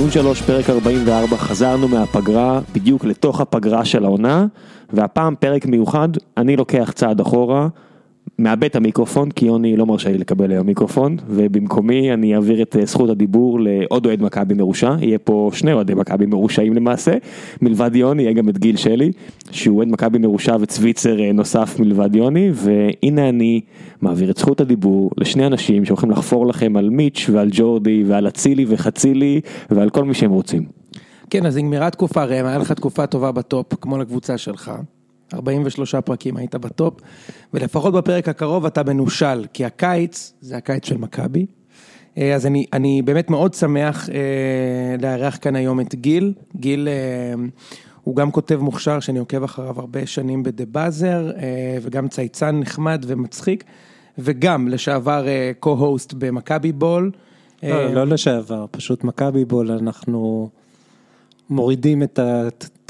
ציון שלוש, פרק 44, חזרנו מהפגרה בדיוק לתוך הפגרה של העונה, והפעם פרק מיוחד, אני לוקח צעד אחורה, מאבד את המיקרופון, כי יוני לא מרשה לי לקבל היום מיקרופון, ובמקומי אני אעביר את אה, זכות הדיבור לעוד אוהד מכבי מרושע, יהיה פה שני אוהדי מכבי מרושעים למעשה, מלבד יוני, יהיה גם את גיל שלי, שהוא אוהד מכבי מרושע וצוויצר אה, נוסף מלבד יוני, והנה אני מעביר את זכות הדיבור לשני אנשים שהולכים לחפור לכם על מיץ' ועל ג'ורדי ועל אצילי וחצילי ועל כל מי שהם רוצים. כן, אז נגמרה תקופה, ראם, היה לך תקופה טובה ב top, כמו לקבוצה שלך. 43 פרקים היית ב top, ולפחות בפרק הקרוב אתה מנושל, כי הקיץ זה הקיץ של מכבי. אה, אז אני, אני באמת מאוד שמח אה, לארח כאן היום את גיל. גיל אה, הוא גם כותב מוכשר שאני עוקב אחריו הרבה שנים בדה באזר, אה, וגם צייצן נחמד ומצחיק, וגם לשעבר אה, co-host במכבי בול. לא, אה, לא לשעבר, פשוט מכבי בול, אנחנו מורידים את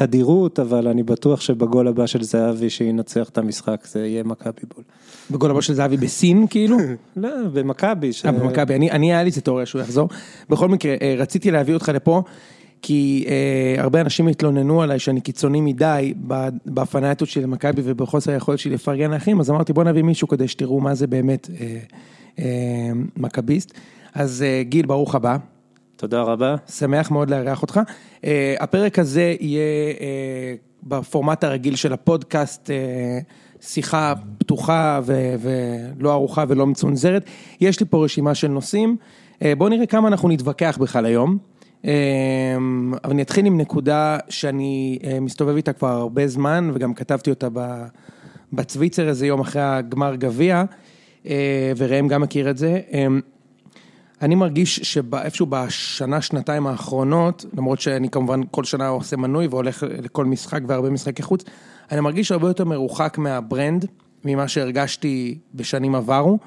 התדירות, אבל אני בטוח שבגול הבא של זהבי שינצח את המשחק זה יהיה מכבי בול. בגול הבא של זהבי בסין כאילו. לא, במכבי. ש- אה, במכבי, אני, אני היה לי איזה תיאוריה שהוא יחזור. בכל מקרה, אה, רציתי להביא אותך לפה, כי אה, הרבה אנשים התלוננו עליי שאני קיצוני מדי ב- בהפנאטות שלי למכבי ובחוסר היכולת שלי לפרגן לאחים, אז אמרתי בוא נביא מישהו כדי שתראו מה זה באמת אה, אה, מכביסט. אז אה, גיל, ברוך הבא. תודה רבה. שמח מאוד לארח אותך. Uh, הפרק הזה יהיה uh, בפורמט הרגיל של הפודקאסט, uh, שיחה פתוחה ולא ארוחה ולא מצונזרת. יש לי פה רשימה של נושאים, בואו נראה כמה אנחנו נתווכח בכלל היום. אבל אני אתחיל עם נקודה שאני מסתובב איתה כבר הרבה זמן, וגם כתבתי אותה בצוויצר איזה יום אחרי הגמר גביע, וראם גם מכיר את זה. Uh, אני מרגיש שאיפשהו בשנה, שנתיים האחרונות, למרות שאני כמובן כל שנה עושה מנוי והולך לכל משחק והרבה משחקי חוץ, אני מרגיש הרבה יותר מרוחק מהברנד, ממה שהרגשתי בשנים עברו,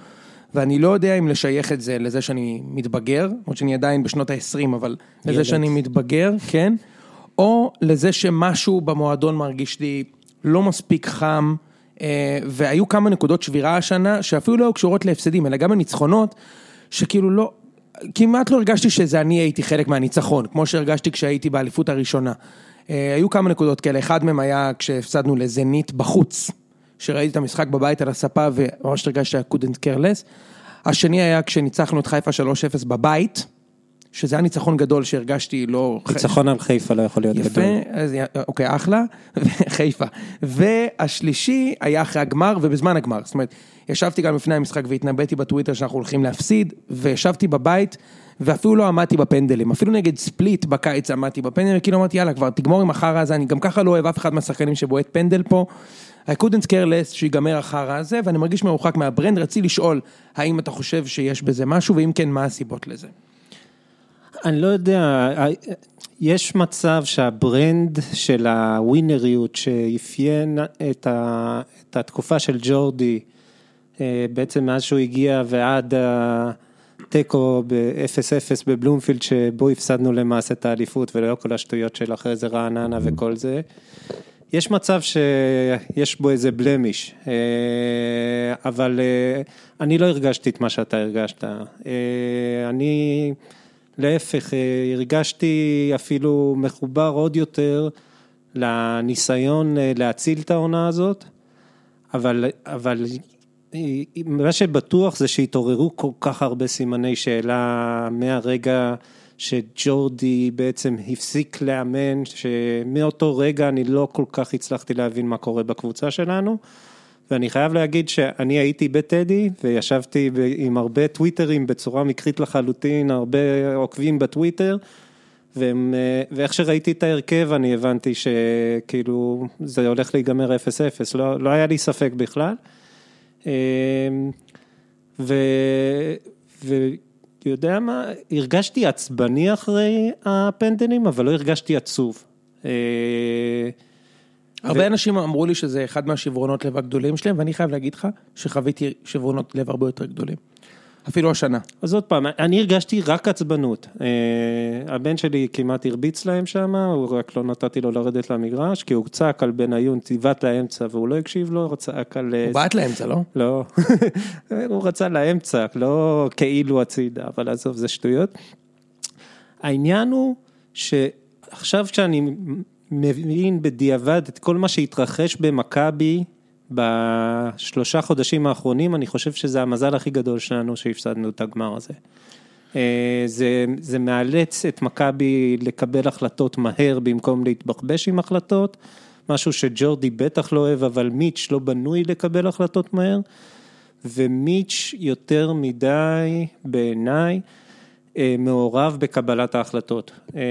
ואני לא יודע אם לשייך את זה לזה שאני מתבגר, למרות שאני עדיין בשנות ה-20, אבל לזה ילד. שאני מתבגר, כן, או לזה שמשהו במועדון מרגיש לי לא מספיק חם, אה, והיו כמה נקודות שבירה השנה, שאפילו לא היו קשורות להפסדים, אלא גם לניצחונות, שכאילו לא, כמעט לא הרגשתי שזה אני הייתי חלק מהניצחון, כמו שהרגשתי כשהייתי באליפות הראשונה. אה, היו כמה נקודות כאלה, אחד מהם היה כשהפסדנו לזנית בחוץ, שראיתי את המשחק בבית על הספה וממש הרגשתי שהיה care less. השני היה כשניצחנו את חיפה 3-0 בבית, שזה היה ניצחון גדול שהרגשתי לא... ניצחון על חיפה לא יכול להיות יפה, גדול. אז י- אוקיי, אחלה, חיפה. והשלישי היה אחרי הגמר ובזמן הגמר, זאת אומרת, ישבתי גם לפני המשחק והתנבאתי בטוויטר שאנחנו הולכים להפסיד, וישבתי בבית, ואפילו לא עמדתי בפנדלים, אפילו נגד ספליט בקיץ עמדתי בפנדלים, וכאילו אמרתי יאללה כבר תגמור עם החרא הזה, אני גם ככה לא אוהב אף אחד מהשחקנים שבועט פנדל פה. I couldn't care less שיגמר החרא הזה, ואני מרגיש מרוחק מהברנד, רציתי לשאול, האם אתה חושב שיש בזה משהו, ואם כן, מה הסיבות לזה? אני לא יודע, יש מצב שהברנד של הווינריות שאפיין את, ה, את התקופה של ג'ורדי, אה, בעצם מאז שהוא הגיע ועד התיקו ב-0-0 בבלומפילד, שבו הפסדנו למעשה את האליפות ולא כל השטויות של אחרי זה רעננה וכל זה. יש מצב שיש בו איזה בלמיש, אה, אבל אה, אני לא הרגשתי את מה שאתה הרגשת. אה, אני להפך, אה, הרגשתי אפילו מחובר עוד יותר לניסיון אה, להציל את העונה הזאת, אבל, אבל אה, מה שבטוח זה שהתעוררו כל כך הרבה סימני שאלה מהרגע שג'ורדי בעצם הפסיק לאמן, שמאותו רגע אני לא כל כך הצלחתי להבין מה קורה בקבוצה שלנו. ואני חייב להגיד שאני הייתי בטדי וישבתי עם הרבה טוויטרים בצורה מקרית לחלוטין, הרבה עוקבים בטוויטר, והם, אה, ואיך שראיתי את ההרכב אני הבנתי שכאילו זה הולך להיגמר 0-0, לא, לא היה לי ספק בכלל. אה, ו... ויודע מה, הרגשתי עצבני אחרי הפנדלים, אבל לא הרגשתי עצוב. הרבה אנשים אמרו לי שזה אחד מהשברונות לב הגדולים שלהם, ואני חייב להגיד לך שחוויתי שברונות לב הרבה יותר גדולים. אפילו השנה. אז עוד פעם, אני הרגשתי רק עצבנות. אה, הבן שלי כמעט הרביץ להם שם, הוא רק לא נתתי לו לרדת למגרש, כי הוא צעק על בניון, ציוות לאמצע, והוא לא הקשיב לו, הוא צעק על... אה, הוא בעט לאמצע, לא? לא, הוא רצה לאמצע, לא כאילו הצידה, אבל עזוב, זה שטויות. העניין הוא שעכשיו כשאני מבין בדיעבד את כל מה שהתרחש במכבי בשלושה חודשים האחרונים, אני חושב שזה המזל הכי גדול שלנו שהפסדנו את הגמר הזה. אה, זה, זה מאלץ את מכבי לקבל החלטות מהר במקום להתבחבש עם החלטות, משהו שג'ורדי בטח לא אוהב, אבל מיץ' לא בנוי לקבל החלטות מהר, ומיץ' יותר מדי בעיניי מעורב בקבלת ההחלטות. אה,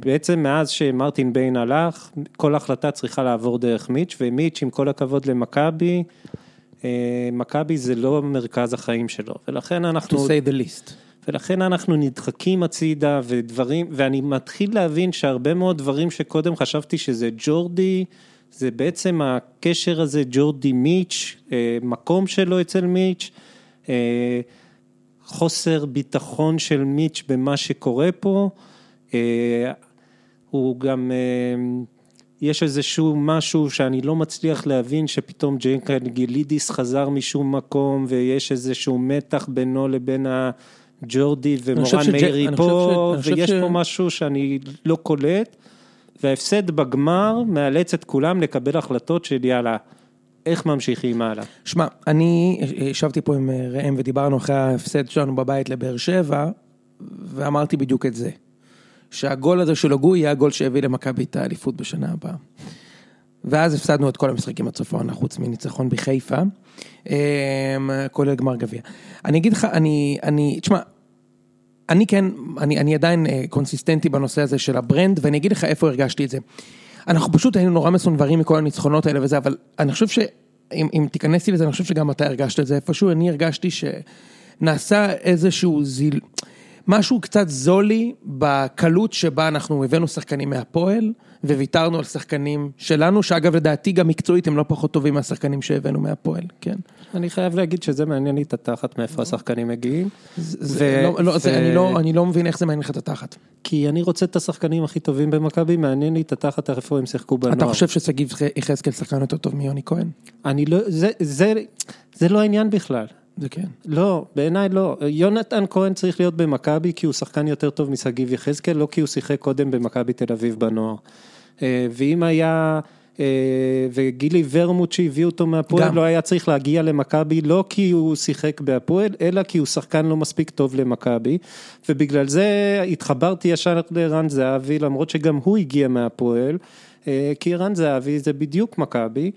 בעצם מאז שמרטין ביין הלך, כל החלטה צריכה לעבור דרך מיץ', ומיץ' עם כל הכבוד למכבי, מכבי זה לא מרכז החיים שלו, ולכן אנחנו... To say the least. ולכן אנחנו נדחקים הצידה ודברים, ואני מתחיל להבין שהרבה מאוד דברים שקודם חשבתי שזה ג'ורדי, זה בעצם הקשר הזה ג'ורדי מיץ', אה, מקום שלו אצל מיץ', אה, חוסר ביטחון של מיץ' במה שקורה פה, אה, הוא גם, יש איזשהו משהו שאני לא מצליח להבין שפתאום ג'יינקל גילידיס חזר משום מקום ויש איזשהו מתח בינו לבין ה... ג'ורדי ומורן מאירי פה, ויש פה משהו שאני לא קולט, וההפסד בגמר מאלץ את כולם לקבל החלטות של יאללה, איך ממשיכים הלאה. שמע, אני ישבתי פה עם ראם ודיברנו אחרי ההפסד שלנו בבית לבאר שבע, ואמרתי בדיוק את זה. שהגול הזה של הוגו יהיה הגול שהביא למכבי את האליפות בשנה הבאה. ואז הפסדנו את כל המשחקים הצפון, חוץ מניצחון בחיפה, כולל גמר גביע. אני אגיד לך, אני, אני, תשמע, אני כן, אני, אני עדיין אה, קונסיסטנטי בנושא הזה של ה brand, ואני אגיד לך איפה הרגשתי את זה. אנחנו פשוט היינו נורא מסונברים מכל הניצחונות האלה וזה, אבל אני חושב שאם אם תיכנסי לזה, אני חושב שגם אתה הרגשת את זה איפשהו, אני הרגשתי שנעשה איזשהו זיל... משהו קצת זולי בקלות שבה אנחנו הבאנו שחקנים מהפועל וויתרנו על שחקנים שלנו, שאגב לדעתי גם מקצועית הם לא פחות טובים מהשחקנים שהבאנו מהפועל, כן. אני חייב להגיד שזה מעניין לי את התחת מאיפה השחקנים מגיעים. לא, לא, לא, אני לא מבין איך זה מעניין לך את התחת. כי אני רוצה את השחקנים הכי טובים במכבי, מעניין לי את התחת איפה הם שיחקו בנוער. אתה חושב ששגיב יחזקאל שחקן יותר טוב מיוני כהן? אני לא, זה לא העניין בכלל. זה כן. לא, בעיניי לא. יונתן כהן צריך להיות במכבי כי הוא שחקן יותר טוב משגיב יחזקאל, לא כי הוא שיחק קודם במכבי תל אביב בנוער. אה, ואם היה, אה, וגילי ורמוט שהביא אותו מהפועל, לא היה צריך להגיע למכבי, לא כי הוא שיחק בהפועל, אלא כי הוא שחקן לא מספיק טוב למכבי. ובגלל זה התחברתי ישר לרן זהבי, למרות שגם הוא הגיע מהפועל, אה, כי רן זהבי זה בדיוק מכבי.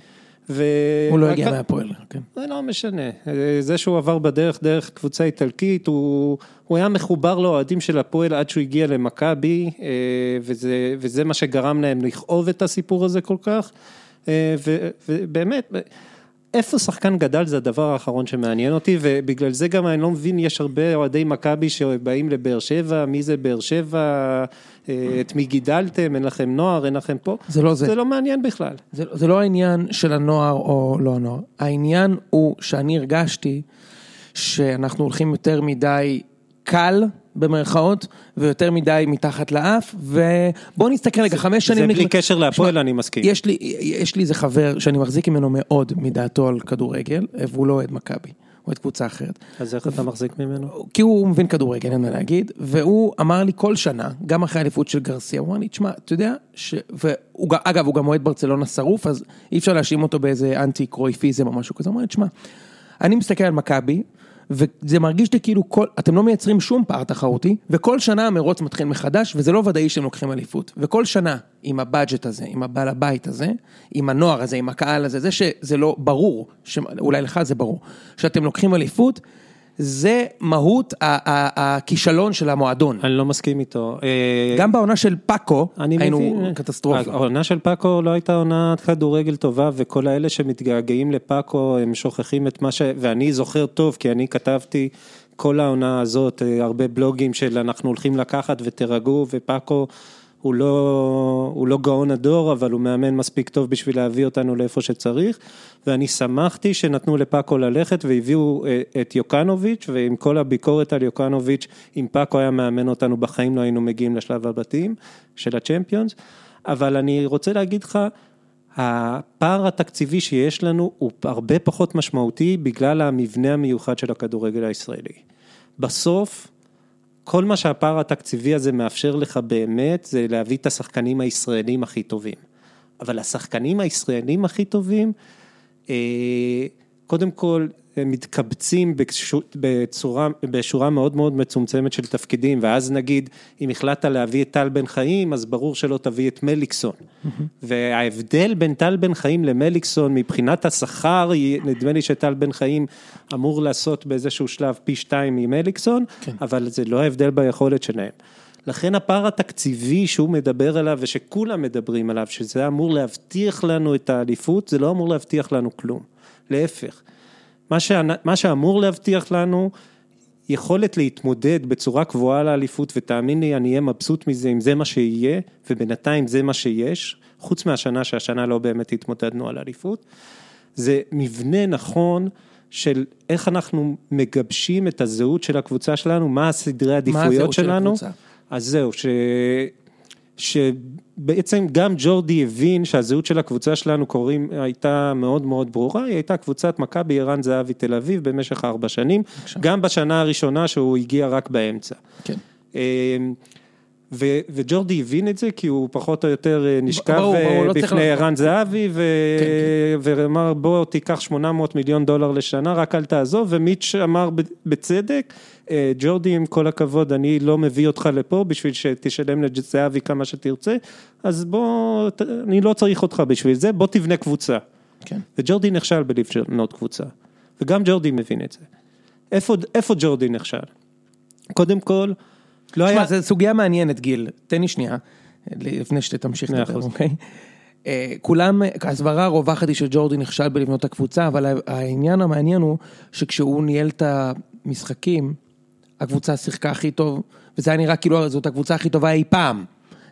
ו... הוא לא הגיע מהפועל, כן. זה לא משנה, זה שהוא עבר בדרך, דרך קבוצה איטלקית, הוא, הוא היה מחובר לאוהדים של הפועל עד שהוא הגיע למכבי, אה, וזה, וזה מה שגרם להם לכאוב את הסיפור הזה כל כך, אה, ובאמת, איפה שחקן גדל זה הדבר האחרון שמעניין אותי, ובגלל זה גם אני לא מבין, יש הרבה אוהדי מכבי שבאים לבאר שבע, מי זה באר שבע, אה, את מי גידלתם, אין לכם נוער, אין לכם פה, זה לא זה, זה לא מעניין בכלל. זה, זה לא העניין של הנוער או לא הנוער, העניין הוא שאני הרגשתי שאנחנו הולכים יותר מדי קל. במרכאות, ויותר מדי מתחת לאף, ובואו נסתכל רגע, חמש שנים... זה בלי קשר להפועל, אני מסכים. יש לי, יש לי איזה חבר שאני מחזיק ממנו מאוד מדעתו על כדורגל, והוא לא אוהד מכבי. הוא אוהד קבוצה אחרת. אז איך אתה מחזיק ממנו? כי הוא מבין כדורגל, אין מה להגיד, והוא אמר לי כל שנה, גם אחרי האליפות של גרסיה, הוא אמר לי, תשמע, אתה יודע, ש... והוא, אגב, הוא גם אוהד ברצלונה שרוף, אז אי אפשר להאשים אותו באיזה אנטי קרויפיזם או משהו כזה, הוא אמר לי, תשמע, אני מסתכל על מכבי, וזה מרגיש לי כאילו כל, אתם לא מייצרים שום פער תחרותי, וכל שנה המרוץ מתחיל מחדש, וזה לא ודאי שהם לוקחים אליפות. וכל שנה, עם הבאג'ט הזה, עם הבעל הבית הזה, עם הנוער הזה, עם הקהל הזה, זה שזה לא ברור, אולי לך זה ברור, שאתם לוקחים אליפות, זה מהות הכישלון של המועדון. אני לא מסכים איתו. אה, גם בעונה של פאקו היינו קטסטרופה. העונה של פאקו לא הייתה עונת כדורגל טובה, וכל האלה שמתגעגעים לפאקו הם שוכחים את מה ש... ואני זוכר טוב, כי אני כתבתי כל העונה הזאת, אה, הרבה בלוגים של אנחנו הולכים לקחת ותירגעו, ופאקו... הוא לא, הוא לא גאון הדור, אבל הוא מאמן מספיק טוב בשביל להביא אותנו לאיפה שצריך, ואני שמחתי שנתנו לפאקו ללכת והביאו אה, את יוקנוביץ', ועם כל הביקורת על יוקנוביץ', אם פאקו היה מאמן אותנו בחיים לא היינו מגיעים לשלב הבתים של הצ'מפיונס, אבל אני רוצה להגיד לך, הפער התקציבי שיש לנו הוא הרבה פחות משמעותי בגלל המבנה המיוחד של הכדורגל הישראלי. בסוף, כל מה שהפער התקציבי הזה מאפשר לך באמת, זה להביא את השחקנים הישראלים הכי טובים. אבל השחקנים הישראלים הכי טובים, אה, קודם כל, מתקבצים בצורה, בשורה מאוד מאוד מצומצמת של תפקידים, ואז נגיד, אם החלטת להביא את טל בן חיים, אז ברור שלא תביא את מליקסון. וההבדל בין טל בן חיים למליקסון, מבחינת השכר, נדמה לי שטל בן חיים אמור לעשות באיזשהו שלב פי שתיים ממליקסון, כן. אבל זה לא ההבדל ביכולת שלהם. לכן הפער התקציבי שהוא מדבר עליו ושכולם מדברים עליו, שזה אמור להבטיח לנו את האליפות, זה לא אמור להבטיח לנו כלום. להפך. מה, ש... מה שאמור להבטיח לנו, יכולת להתמודד בצורה קבועה לאליפות, ותאמין לי, אני אהיה מבסוט מזה אם זה מה שיהיה, ובינתיים זה מה שיש, חוץ מהשנה שהשנה לא באמת התמודדנו על אליפות, זה מבנה נכון של איך אנחנו מגבשים את הזהות של הקבוצה שלנו, מה הסדרי העדיפויות שלנו. של אז זהו, ש... שבעצם גם ג'ורדי הבין שהזהות של הקבוצה שלנו קוראים, הייתה מאוד מאוד ברורה, היא הייתה קבוצת מכבי ערן זהבי תל אביב במשך ארבע שנים, עכשיו. גם בשנה הראשונה שהוא הגיע רק באמצע. כן. ו- וג'ורדי הבין את זה כי הוא פחות או יותר אה, נשכב ברור, ברור, לא בפני ערן זהבי ו- כן, כן. ואמר בוא תיקח 800 מיליון דולר לשנה רק אל תעזוב ומיץ' אמר בצדק אה, ג'ורדי עם כל הכבוד אני לא מביא אותך לפה בשביל שתשלם לזהבי כמה שתרצה אז בוא אני לא צריך אותך בשביל זה בוא תבנה קבוצה. כן. וג'ורדי נכשל בלבנות קבוצה וגם ג'ורדי מבין את זה. איפה, איפה ג'ורדי נכשל? קודם כל לא היה... זו סוגיה מעניינת, גיל, תן לי שנייה, לפני שתמשיך לדבר, אוקיי? אה, כולם, הסברה רווחת היא שג'ורדי נכשל בלבנות את הקבוצה, אבל העניין המעניין הוא שכשהוא ניהל את המשחקים, הקבוצה שיחקה הכי טוב, וזה היה נראה כאילו זאת הקבוצה הכי טובה אי פעם.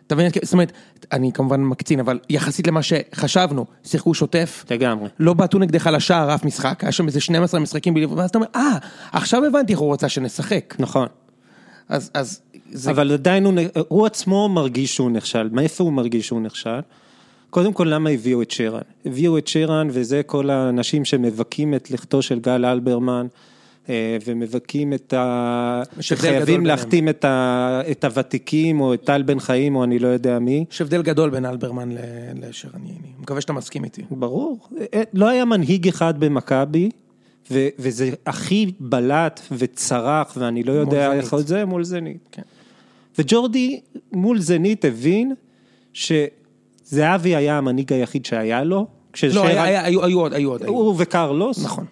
אתה מבין? זאת אומרת, אני כמובן מקצין, אבל יחסית למה שחשבנו, שיחקו שוטף. לגמרי. לא בעטו נגדך לשער אף משחק, היה שם איזה 12 משחקים בלבד, ואז אתה אומר, אה, עכשיו הבנתי איך הוא רוצה שנשחק. נכון. אז, אז זה... אבל עדיין הוא, הוא עצמו מרגיש שהוא נכשל, מאיפה הוא מרגיש שהוא נכשל? קודם כל למה הביאו את שרן? הביאו את שרן וזה כל האנשים שמבכים את לכתו של גל אלברמן אה, ומבכים את ה... שחייבים להחתים את, ה... את הוותיקים או את טל בן חיים או אני לא יודע מי. יש הבדל גדול בין אלברמן לשרן ייני, מקווה שאתה מסכים איתי. ברור, אה, לא היה מנהיג אחד במכבי ו- וזה הכי בלט וצרח ואני לא יודע איך עוד זה מול זנית. כן. וג'ורדי מול זנית הבין שזהבי היה המנהיג היחיד שהיה לו. לא, היה, היה, היו, היו עוד, היו עוד. הוא וקרלוס. נכון.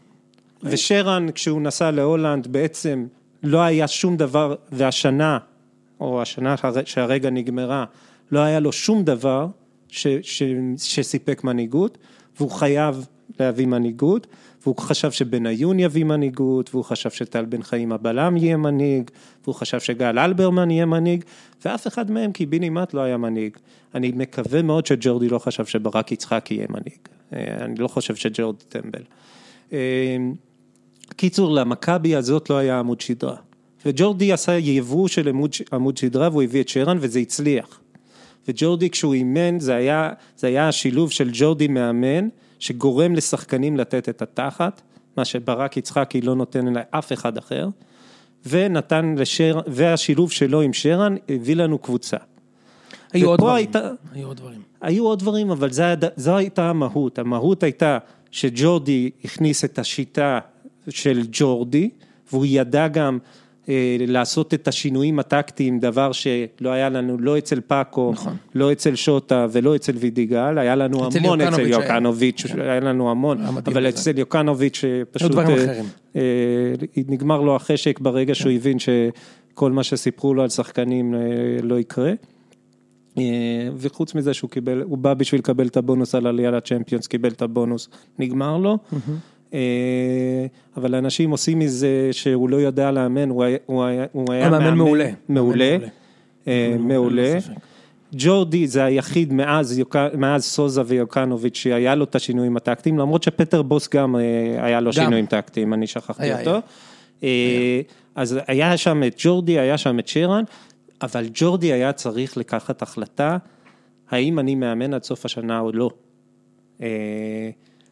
ושרן כשהוא נסע להולנד בעצם לא היה שום דבר, והשנה, או השנה שהרגע נגמרה, לא היה לו שום דבר ש, ש, שסיפק מנהיגות, והוא חייב להביא מנהיגות. והוא חשב שבניון יביא מנהיגות, והוא חשב שטל בן חיים הבלם יהיה מנהיג, והוא חשב שגל אלברמן יהיה מנהיג, ואף אחד מהם קיבינימט לא היה מנהיג. אני מקווה מאוד שג'ורדי לא חשב שברק יצחק יהיה מנהיג. אה, אני לא חושב שג'ורדי טמבל. אה, קיצור, למכבי הזאת לא היה עמוד שדרה. וג'ורדי עשה יבוא של עמוד, עמוד שדרה והוא הביא את שרן וזה הצליח. וג'ורדי כשהוא אימן זה היה, זה היה השילוב של ג'ורדי מאמן שגורם לשחקנים לתת את התחת, מה שברק יצחקי לא נותן לאף אחד אחר, ונתן לשרן, והשילוב שלו עם שרן הביא לנו קבוצה. היו עוד דברים, הייתה, היו עוד דברים. היו עוד דברים, אבל זו, זו הייתה המהות, המהות הייתה שג'ורדי הכניס את השיטה של ג'ורדי, והוא ידע גם לעשות את השינויים הטקטיים, דבר שלא היה לנו לא אצל פאקו, נכון. לא אצל שוטה ולא אצל וידיגל, היה לנו אצל המון אצל יוקנוביץ', כן. היה לנו המון, אבל אצל יוקנוביץ' פשוט אה, נגמר לו החשק ברגע כן. שהוא הבין שכל מה שסיפרו לו על שחקנים לא יקרה. וחוץ מזה שהוא קיבל, הוא בא בשביל לקבל את הבונוס על עלייה לצ'מפיונס, קיבל את הבונוס, נגמר לו. אה, אבל אנשים עושים מזה שהוא לא יודע לאמן, הוא היה מאמן מעולה. מעולה, מעולה. ג'ורדי זה היחיד מאז, מאז סוזה ויוקנוביץ' שהיה לו את השינויים הטקטיים, למרות שפטר בוס גם אה, היה לו שינויים טקטיים, אני שכחתי אותו. אה, אז היה שם את ג'ורדי, היה שם את שרן, אבל ג'ורדי היה צריך לקחת החלטה, האם אני מאמן עד סוף השנה או לא.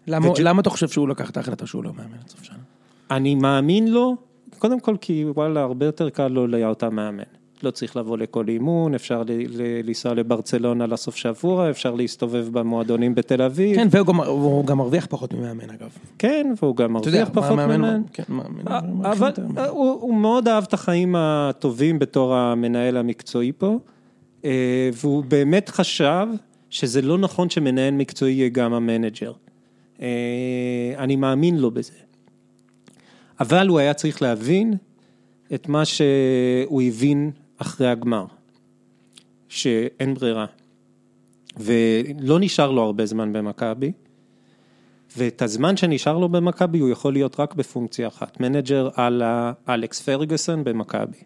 למה, וג'... למה אתה חושב שהוא לקח את ההחלטה שהוא לא מאמן עד סוף שנה? אני מאמין לו, קודם כל כי וואלה, הרבה יותר קל לו להיות המאמן. לא צריך לבוא לכל אימון, אפשר לנסוע לברצלונה לסוף שבוע, אפשר להסתובב במועדונים בתל אביב. כן, והוא גם- הוא גם מרוויח פחות ממאמן אגב. כן, והוא גם אתה יודע, מרוויח פחות מאמן- ממנו. כן, מאמן- אה, אבל. אה, הוא הוא מאוד אהב את החיים הטובים בתור המנהל המקצועי פה, אה, והוא באמת חשב שזה לא נכון שמנהל מקצועי יהיה גם המנג'ר. אה, אני מאמין לו בזה. אבל הוא היה צריך להבין את מה שהוא הבין אחרי הגמר, שאין ברירה. ולא נשאר לו הרבה זמן במכבי, ואת הזמן שנשאר לו במכבי הוא יכול להיות רק בפונקציה אחת, מנג'ר על אלכס פרגוסון במכבי.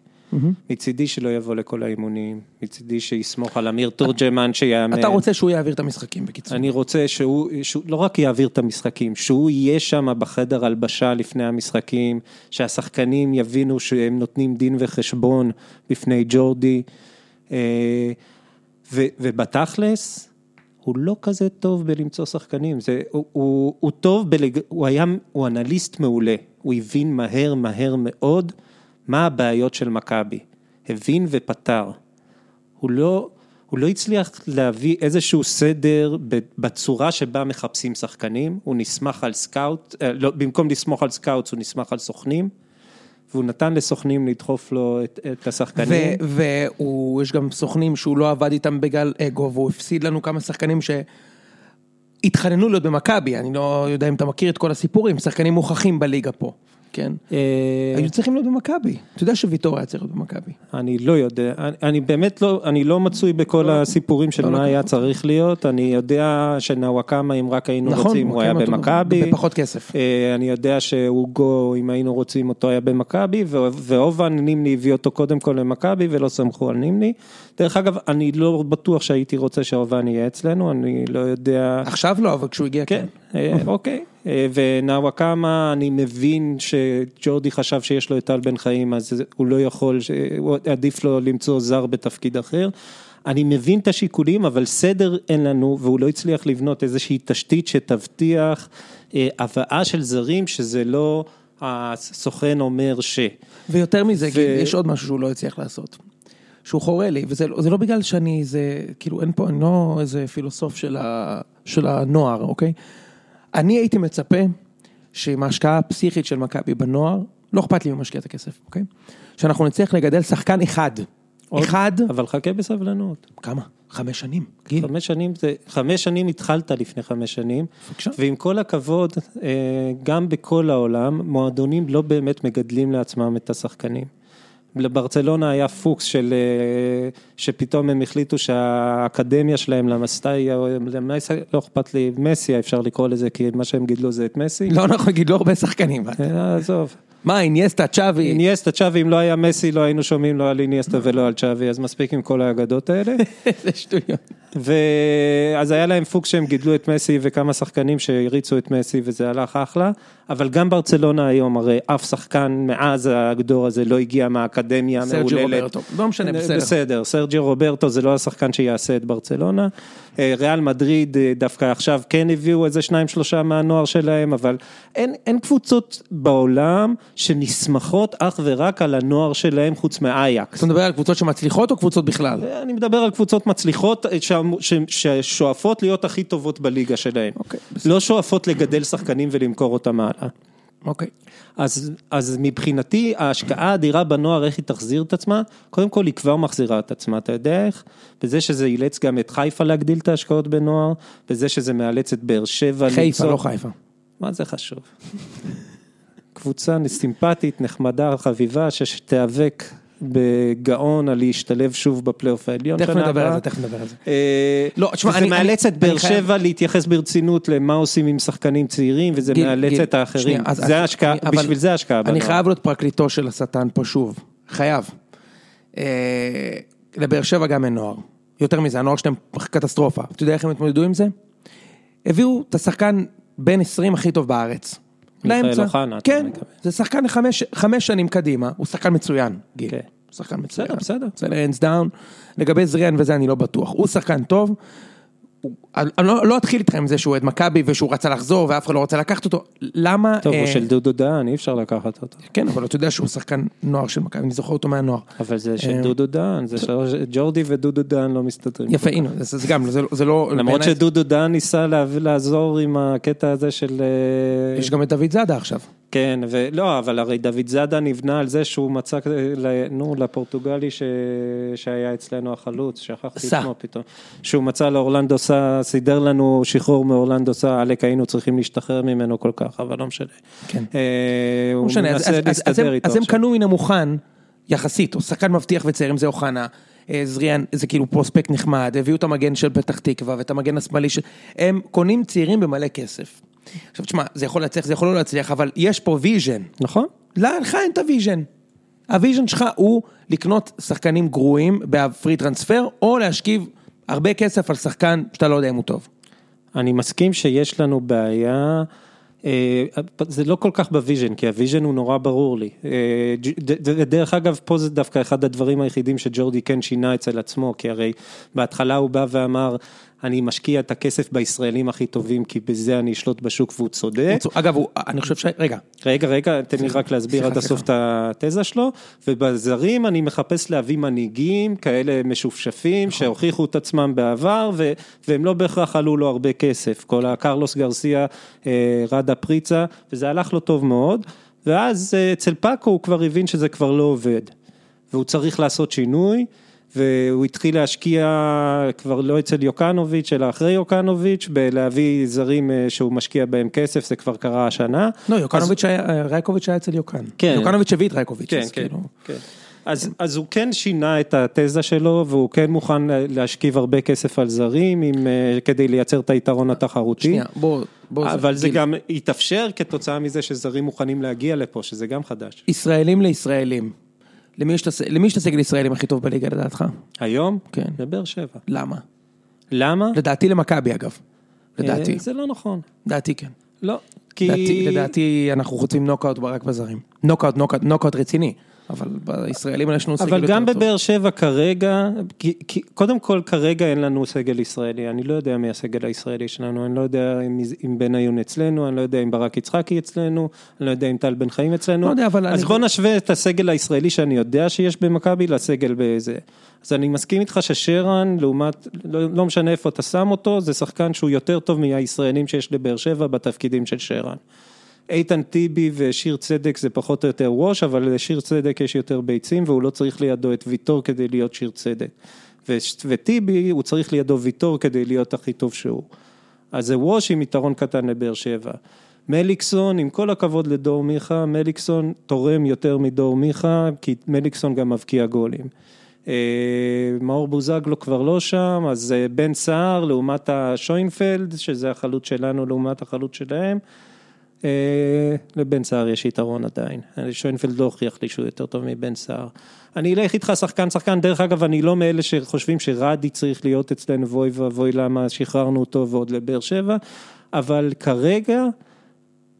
מצידי שלא יבוא לכל האימונים, מצידי שיסמוך על אמיר תורג'מן שיאמן. אתה רוצה שהוא יעביר את המשחקים בקיצור. אני רוצה שהוא, שהוא לא רק יעביר את המשחקים, שהוא יהיה שם בחדר הלבשה לפני המשחקים, שהשחקנים יבינו שהם נותנים דין וחשבון בפני ג'ורדי, אה, ו, ובתכלס, הוא לא כזה טוב בלמצוא שחקנים, זה, הוא, הוא, הוא טוב, בלג, הוא היה, הוא אנליסט מעולה, הוא הבין מהר מהר מאוד מה הבעיות של מכבי, הבין ופתר. הוא לא, הוא לא הצליח להביא איזשהו סדר בצורה שבה מחפשים שחקנים, הוא נסמך על scout, אה, לא, במקום לסמוך על scouts הוא נסמך על סוכנים, והוא נתן לסוכנים לדחוף לו את, את השחקנים. ויש גם סוכנים שהוא לא עבד איתם בגלל אגו, והוא הפסיד לנו כמה שחקנים שהתחננו להיות במכבי, אני לא יודע אם אתה מכיר את כל הסיפורים, שחקנים מוכחים בליגה פה, כן? אה, היו צריכים להיות במכבי, אתה יודע שוויטור היה צריך להיות במכבי. אני לא יודע, אני, באמת לא, אני לא מצוי בכל הסיפורים של לא מה לקח היה. צריך להיות, אני יודע שנוואקמה, אם רק היינו רוצים, הוא היה כן, אותו- במכבי. בפחות כסף. אה, אני יודע שאוגו, אם היינו רוצים אותו, היה במכבי, ואובן נימני הביא אותו קודם כל למכבי, ולא סמכו על נימני. דרך אגב, אני לא בטוח שהייתי רוצה שאובן יהיה אצלנו, אני לא יודע... עכשיו לא, אבל כשהוא הגיע כן, כן. אה, אוקיי. אה, ונאוואקמה, אני מבין שג'ורדי חשב שיש לו את טל בן חיים, אז הוא לא יכול, הוא- עדיף לו למצוא זר בתפקיד אחר. אני מבין את השיקולים, אבל סדר אין לנו, והוא לא הצליח לבנות איזושהי תשתית שתבטיח אה, הבאה של זרים, שזה לא הסוכן אומר ש... ויותר מזה, ו- יש עוד משהו שהוא לא הצליח לעשות. שהוא חורה לי, וזה לא- זה לא בגלל שאני איזה, כאילו אין פה, אני לא איזה פילוסוף של, ה, של הנוער, אוקיי? אני הייתי מצפה שעם ההשקעה הפסיכית של מכבי בנוער, לא אכפת לי מי משקיע את הכסף, אוקיי? שאנחנו נצליח לגדל שחקן אחד. עוד- אחד, אבל חכה בסבלנות. כמה? חמש שנים, גיל. חמש שנים, זה, חמש שנים התחלת לפני חמש שנים, בבקשה. ועם כל הכבוד, אה, גם בכל העולם, מועדונים לא באמת מגדלים לעצמם את השחקנים. לברצלונה היה פוקס של, אה, שפתאום הם החליטו שהאקדמיה שלהם למסטאי, למסי, לא אכפת לי, מסי אפשר לקרוא לזה, כי מה שהם גידלו זה את מסי. לא נכון, גידלו הרבה שחקנים. אה, עזוב. מה, אינייסטה, צ'אבי? אינייסטה, צ'אבי, אם לא היה מסי, לא היינו שומעים לא על אינייסטה ולא על צ'אבי, אז מספיק עם כל האגדות האלה. איזה שטויות. ואז היה להם פוקס שהם גידלו את מסי וכמה שחקנים שהריצו את מסי וזה הלך אחלה, אבל גם ברצלונה היום, הרי אף שחקן מאז הגדור הזה לא הגיע מהאקדמיה סרג'י המהוללת. רוברטו. לא משנה, בסדר. בסדר, סרג'י רוברטו זה לא השחקן שיעשה את ברצלונה. אה, ריאל מדריד אה, דווקא עכשיו כן הביאו איזה שניים שלושה מהנוער שלהם, אבל אין, אין קבוצות בעולם שנסמכות אך ורק על הנוער שלהם חוץ מאייקס. אתה מדבר על קבוצות שמצליחות או קבוצות בכלל? אני מדבר על קבוצות מצליחות אה, ששואפות להיות הכי טובות בליגה שלהן. אוקיי, לא שואפות לגדל שחקנים ולמכור אותם הלאה. אוקיי. אז, אז מבחינתי ההשקעה האדירה בנוער, איך היא תחזיר את עצמה? קודם כל היא כבר מחזירה את עצמה, אתה יודע איך? בזה שזה אילץ גם את חיפה להגדיל את ההשקעות בנוער, בזה שזה מאלץ את באר שבע חיפה, למצוא- לא חיפה. מה זה חשוב? קבוצה סימפטית, נחמדה, חביבה, שתיאבק בגאון על להשתלב שוב בפלייאוף העליון. תכף נדבר על. זה, תכף נדבר על זה. אה, לא, תשמע, אני- מאלץ אני- את באר שבע להתייחס ברצינות למה עושים עם שחקנים צעירים, וזה מאלץ את האחרים. זה ההשקעה, בשביל זה ההשקעה אני. חייב להיות פרקליטו של השטן פה שוב, חייב. אה, לבאר שבע גם אין נוער. יותר מזה, הנוער שלהם קטסטרופה. אתה יודע איך הם התמודדו עם זה? הביאו את השחקן בין 20 הכי טוב בארץ. מיכאל. אוחנה, כן. זה שחקן לחמש חמש שנים קדימה, הוא שחקן מצוין, גיל. כן. שחקן מצוין. בסדר, בסדר. בסדר, hands down. לגבי זריאן וזה אני לא בטוח. הוא שחקן טוב, אני לא לא אתחיל איתכם עם זה שהוא אוהד מכבי ושהוא רצה לחזור ואף אחד לא רצה לקחת אותו, למה... טוב, הוא אה, של דודו דהן, אי אפשר לקחת אותו. כן, אבל אתה יודע שהוא שחקן נוער של מכבי, אני זוכר אותו מהנוער. אבל זה אה, של דודו דהן, זה שלוש, ג'ורדי ודודו דהן לא מסתדרים. יפה, הנה, זה זה גם, זה לא- זה לא... למרות שדודו דהן ניסה לעזור עם הקטע הזה של... אה, יש גם את דוד זאדה עכשיו. כן, ולא, אבל הרי דוד זאדה נבנה על זה שהוא מצא, נו, לפורטוגלי ש... שהיה אצלנו החלוץ, שכחתי סע. את שמו פתאום, שהוא מצא לאורלנדו סע, סידר לנו שחרור מאורלנדו סע, עלק היינו צריכים להשתחרר ממנו כל כך, אבל לא משנה. כן. אה, לא הוא משנה, אז- מנסה אז- אז- אז להסתדר הם- איתו אז הם. קנו מן המוכן, יחסית, או שחקן מבטיח וצעיר, אם זה אוחנה, אה, זריאן, זה כאילו prospect נחמד, הביאו את המגן של פתח תקווה ואת המגן השמאלי של... הם קונים צעירים במלא כסף. עכשיו תשמע, זה יכול להצליח, זה יכול לא להצליח, אבל יש פה vision. נכון? לך אין את ה vision. ה vision שלך הוא לקנות שחקנים גרועים ב free transfer, או להשקיע הרבה כסף על שחקן שאתה לא יודע אם הוא טוב. אני מסכים שיש לנו בעיה, אה, זה לא כל כך ב vision, כי ה vision הוא נורא ברור לי. אה, דרך אגב, פה זה דווקא אחד הדברים היחידים שג'ורדי כן שינה אצל עצמו, כי הרי בהתחלה הוא בא ואמר, אני משקיע את הכסף בישראלים הכי טובים, כי בזה אני אשלוט בשוק והוא צודק. אגב, הוא- אני חושב ש... רגע, רגע, רגע, תן לי רק להסביר עד הסוף את התזה שלו, ובזרים אני מחפש להביא מנהיגים כאלה משופשפים, נכון. שהוכיחו את עצמם בעבר, ו- והם לא בהכרח עלו לו הרבה כסף, כל הקרלוס גרסיה, אה, רדה פריצה, וזה הלך לו טוב מאוד, ואז אה, אצל פאקו הוא כבר הבין שזה כבר לא עובד, והוא צריך לעשות שינוי. והוא התחיל להשקיע כבר לא אצל יוקנוביץ', אלא אחרי יוקנוביץ', בלהביא זרים אה, שהוא משקיע בהם כסף, זה כבר קרה השנה. לא, יוקנוביץ' היה, רייקוביץ' היה אצל יוקן. כן. יוקנוביץ' הביא את רייקוביץ', כן, אז כן, כאילו... כן. אז, אז הוא כן שינה את התזה שלו והוא כן מוכן להשכיב הרבה כסף על זרים עם, אה, כדי לייצר את היתרון התחרותי. שנייה, בוא... בוא אבל זה גיל. גם התאפשר כתוצאה מזה שזרים מוכנים להגיע לפה, שזה גם חדש. ישראלים לישראלים. למי יש את הסגל הישראלים הכי טוב בליגה לדעתך? היום? כן. בבאר שבע. למה? למה? לדעתי למכבי אגב. לדעתי. אה, זה לא נכון. לדעתי כן. לא. כי... לדעתי- לדעתי אנחנו חוטפים נוקאוט רק בזרים. נוקאוט, נוקאוט, נוקאוט רציני. אבל בישראלים יש לנו סגל אבל יותר גם טוב. בבאר שבע כרגע, קודם כל כרגע אין לנו סגל ישראלי, אני לא יודע מי הסגל הישראלי שלנו, אני לא יודע אם, אם בניון אצלנו, אני לא יודע אם ברק יצחקי אצלנו, אני לא יודע אם טל בן חיים אצלנו, לא יודע, אבל אז אני- בוא נשווה את הסגל הישראלי שאני יודע שיש במכבי לסגל בזה. אז אני מסכים איתך ששרן, לעומת, לא, לא משנה איפה אתה שם אותו, זה שחקן שהוא יותר טוב מהישראלים שיש לבאר שבע בתפקידים של שרן. איתן טיבי ושיר צדק זה פחות או יותר ווש, אבל לשיר צדק יש יותר ביצים והוא לא צריך לידו את ויטור כדי להיות שיר צדק. ו- וטיבי הוא צריך לידו ויטור כדי להיות הכי טוב שהוא. אז זה ווש עם יתרון קטן לבאר שבע. מליקסון, עם כל הכבוד לדור מיכה, מליקסון תורם יותר מדור מיכה, כי מליקסון גם מבקיע גולים. אה, מאור בוזגלו כבר לא שם, אז אה, בן סער לעומת השוינפלד, שזה החלוץ שלנו לעומת החלוץ שלהם. אה, לבן סער יש יתרון עדיין, שוינפלד לא הוכיח לי שהוא יותר טוב מבן סער. אני אלך איתך שחקן שחקן, דרך אגב אני לא מאלה שחושבים שרדי צריך להיות אצלנו ואוי ואבוי למה שחררנו אותו ועוד לבאר שבע, אבל כרגע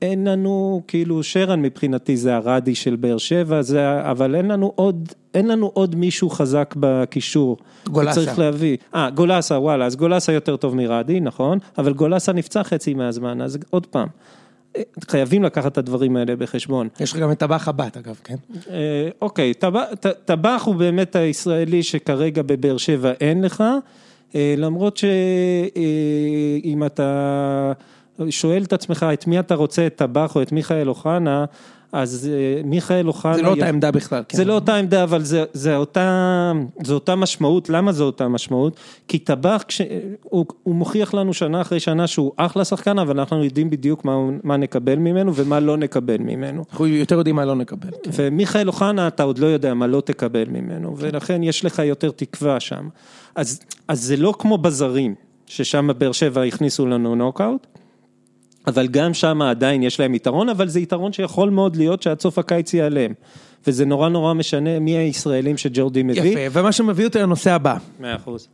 אין לנו, כאילו שרן מבחינתי זה הרדי של באר שבע, זה, אבל אין לנו עוד, אין לנו עוד מישהו חזק בקישור. גולסה. צריך להביא. אה, גולסה, וואלה, אז גולסה יותר טוב מרדי, נכון, אבל גולסה נפצע חצי מהזמן, אז עוד פעם. אה, חייבים לקחת את הדברים האלה בחשבון. יש לך גם את טבח הבת אגב, כן? אה, אוקיי, טבח- הוא באמת הישראלי שכרגע בבאר שבע אין לך, אה, למרות שאם אתה שואל את עצמך את מי אתה רוצה, את טבח או את מיכאל אוחנה, אז אה, מיכאל אוחנה... זה לא אותה עמדה בכלל. כן. זה לא אותה עמדה, אבל זה, זה אותה, זה אותה משמעות, למה זה אותה משמעות? כי טבח, כש, הוא, הוא מוכיח לנו שנה אחרי שנה שהוא אחלה שחקן, אבל אנחנו יודעים בדיוק מה, מה נקבל ממנו ומה לא נקבל ממנו. אנחנו יותר יודעים מה לא נקבל. כן. ומיכאל אוחנה, אתה עוד לא יודע מה לא תקבל ממנו, ולכן יש לך יותר תקווה שם. אז, אז זה לא כמו בזרים, ששם באר שבע הכניסו לנו נוקאוט, אבל גם שם עדיין יש להם יתרון, אבל זה יתרון שיכול מאוד להיות שעד סוף הקיץ ייעלם. וזה נורא נורא משנה מי הישראלים שג'ורדי מביא. יפה, ומה שמביא אותי לנושא הבא. מאה אחוז.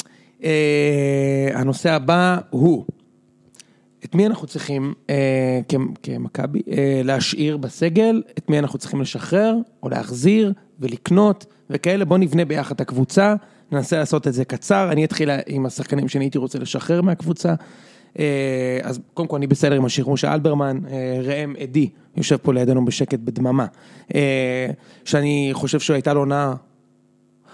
אה, הנושא הבא הוא, את מי אנחנו צריכים אה, כמכבי אה, להשאיר בסגל, את מי אנחנו צריכים לשחרר או להחזיר ולקנות וכאלה, בוא נבנה ביחד את הקבוצה, ננסה לעשות את זה קצר, אני אתחיל עם השחקנים שאני הייתי רוצה לשחרר מהקבוצה. אה, אז קודם כל אני בסדר עם השחרור של אלברמן, אה, ראם עדי יושב פה לידינו בשקט בדממה, אה, שאני חושב שהייתה לו עונה,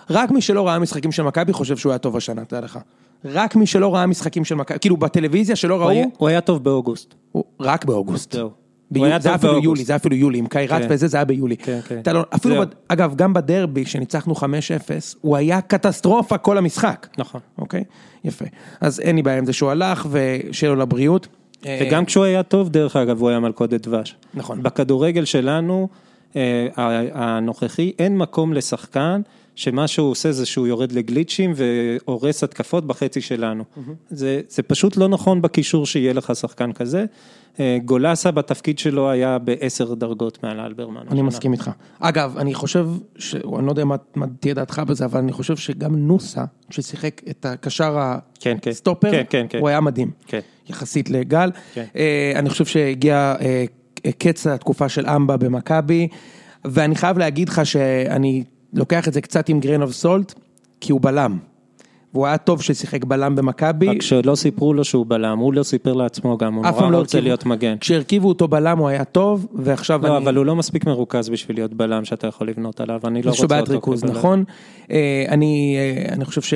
רק מי שלא ראה משחקים של מכבי חושב שהוא היה טוב השנה, תדע לך. רק מי שלא ראה משחקים של מכבי, כאילו בטלוויזיה שלא הוא ראו, היה- הוא היה טוב באוגוסט. הוא- רק באוגוסט. זהו. זה היה אפילו. יולי, זה היה אפילו יולי, עם קיירת כן. וזה, זה היה ביולי. כן, כן. לא- אפילו, אגב, גם בדרבי, שניצחנו 5-0, הוא היה קטסטרופה כל המשחק. נכון. אוקיי? יפה. אז אין לי בעיה עם זה שהוא הלך, ושיהיה לו לבריאות. אה, וגם כשהוא היה טוב, דרך אגב, הוא היה מלכודת דבש. נכון. בכדורגל שלנו, אה, הנוכחי, אין מקום לשחקן שמה שהוא עושה זה שהוא יורד לגליצ'ים והורס התקפות בחצי שלנו. זה, זה פשוט לא נכון בקישור שיהיה לך שחקן כזה. אה, גולסה בתפקיד שלו היה בעשר דרגות מעל אלברמן. אני השנה. מסכים איתך. אגב, אני חושב, ש... אני לא יודע מה, מה תהיה דעתך בזה, אבל אני חושב שגם נוסה, ששיחק את הקשר כן, כן. הסטופר, כן, כן, כן. הוא היה מדהים. כן. יחסית לגל. כן. אה, אני חושב שהגיע אה, קץ התקופה של אמבה במכבי, ואני חייב להגיד לך שאני לוקח את זה קצת עם גרן אוף סולט, כי הוא בלם. והוא היה טוב ששיחק בלם במכבי. רק שלא סיפרו לו שהוא בלם, הוא לא סיפר לעצמו גם, הוא נורא לא רוצה הרכיבו. להיות מגן. כשהרכיבו אותו בלם הוא היה טוב, ועכשיו לא, אני... אבל הוא לא מספיק מרוכז בשביל להיות בלם שאתה יכול לבנות עליו, אני לא רוצה אותו ריכוז, כבלם. נכון? אה, אני, אה, אני חושב ש...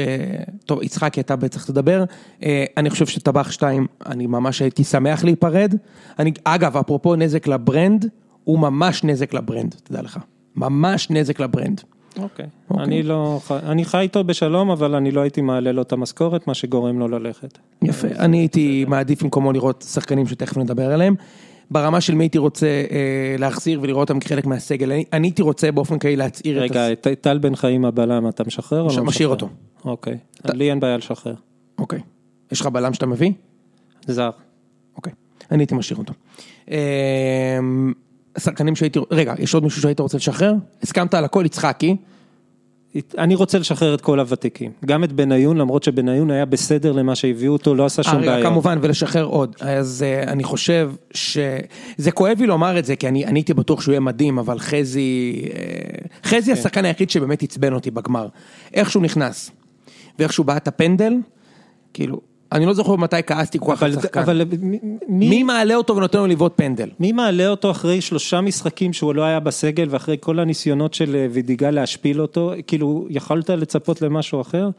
טוב, יצחקי, אתה בטח תדבר. אה, אני חושב שטבח 2, אני ממש הייתי שמח להיפרד. אני, אגב, אפרופו נזק לברנד, הוא ממש נזק לברנד, תדע לך. ממש נזק לברנד. אוקיי, אוקיי. אני לא, אני חי איתו בשלום, אבל אני לא הייתי מעלה לו את המשכורת, מה שגורם לו ללכת. יפה, אני הייתי מעדיף במקומו לראות שחקנים שתכף נדבר עליהם. ברמה של מי הייתי רוצה אה, להחזיר ולראות אותם כחלק מהסגל, אני, אני הייתי רוצה באופן כללי להצעיר את... רגע, את טל בן חיים הבלם אתה משחרר או לא משאיר משחרר? אותו. אוקיי, לי אין בעיה לשחרר. אוקיי. יש לך בלם שאתה מביא? זר. אוקיי, אני הייתי משאיר אותו. אמ, שחקנים שהייתי, רגע, יש עוד מישהו שהיית רוצה לשחרר? הסכמת על הכל, יצחקי. אני רוצה לשחרר את כל הוותיקים, גם את בניון, למרות שבניון היה בסדר למה שהביאו אותו, לא עשה אה, שום רגע, בעיה. כמובן, ולשחרר עוד. אז אה, אני חושב ש... זה כואב לי לומר את זה, כי אני אני הייתי בטוח שהוא יהיה מדהים, אבל חזי... אה, חזי כן. השחקן היחיד שבאמת עצבן אותי בגמר. איך שהוא נכנס, ואיך שהוא בעט הפנדל, כאילו, אני לא זוכר מתי כעסתי כל כך על שחקן. אבל מי, מי מעלה אותו ונותן לו לבעוט פנדל? מי מעלה אותו אחרי שלושה משחקים שהוא לא היה בסגל ואחרי כל הניסיונות של אה, וידיגל להשפיל אותו, כאילו יכולת לצפות למשהו אחר?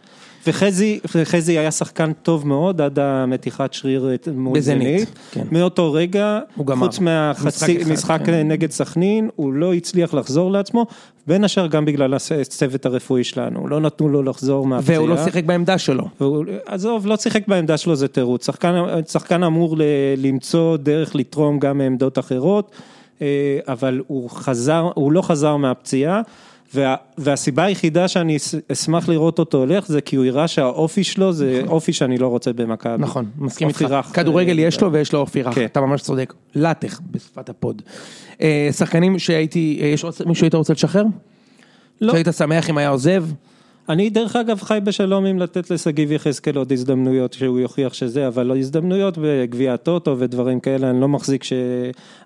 וחזי, וחזי היה שחקן טוב מאוד עד המתיחת שריר מול זנית. כן. מאותו רגע. חוץ מהחצי, משחק משחק כן. נגד סכנין, הוא לא הצליח לחזור לעצמו, בין השאר גם בגלל הצוות הרפואי שלנו, לא נתנו לו לחזור מהפציעה. והוא לא שיחק בעמדה שלו. והוא- עזוב, לא שיחק בעמדה שלו זה תירוץ, שחקן, שחקן אמור ל, למצוא דרך לתרום גם מעמדות אחרות, אה, אבל הוא חזר, הוא לא חזר מהפציעה, וה, והסיבה היחידה שאני אשמח לראות אותו הולך זה כי הוא יראה שהאופי שלו זה אופי שאני לא רוצה במכבי. נכון, מסכים איתך. רך. כדורגל אה, יש לו ויש לו אופי רך, כן. אתה ממש צודק. לטח בשפת הפוד. אה, שחקנים שהייתי, אה, יש מישהו שהיית רוצה לשחרר? לא. שהיית שמח אם היה עוזב? אני דרך אגב חי בשלום עם לתת לשגיב יחזקאל עוד הזדמנויות שהוא יוכיח שזה, אבל לא הזדמנויות בגביע הטוטו ודברים כאלה, אני לא מחזיק ש...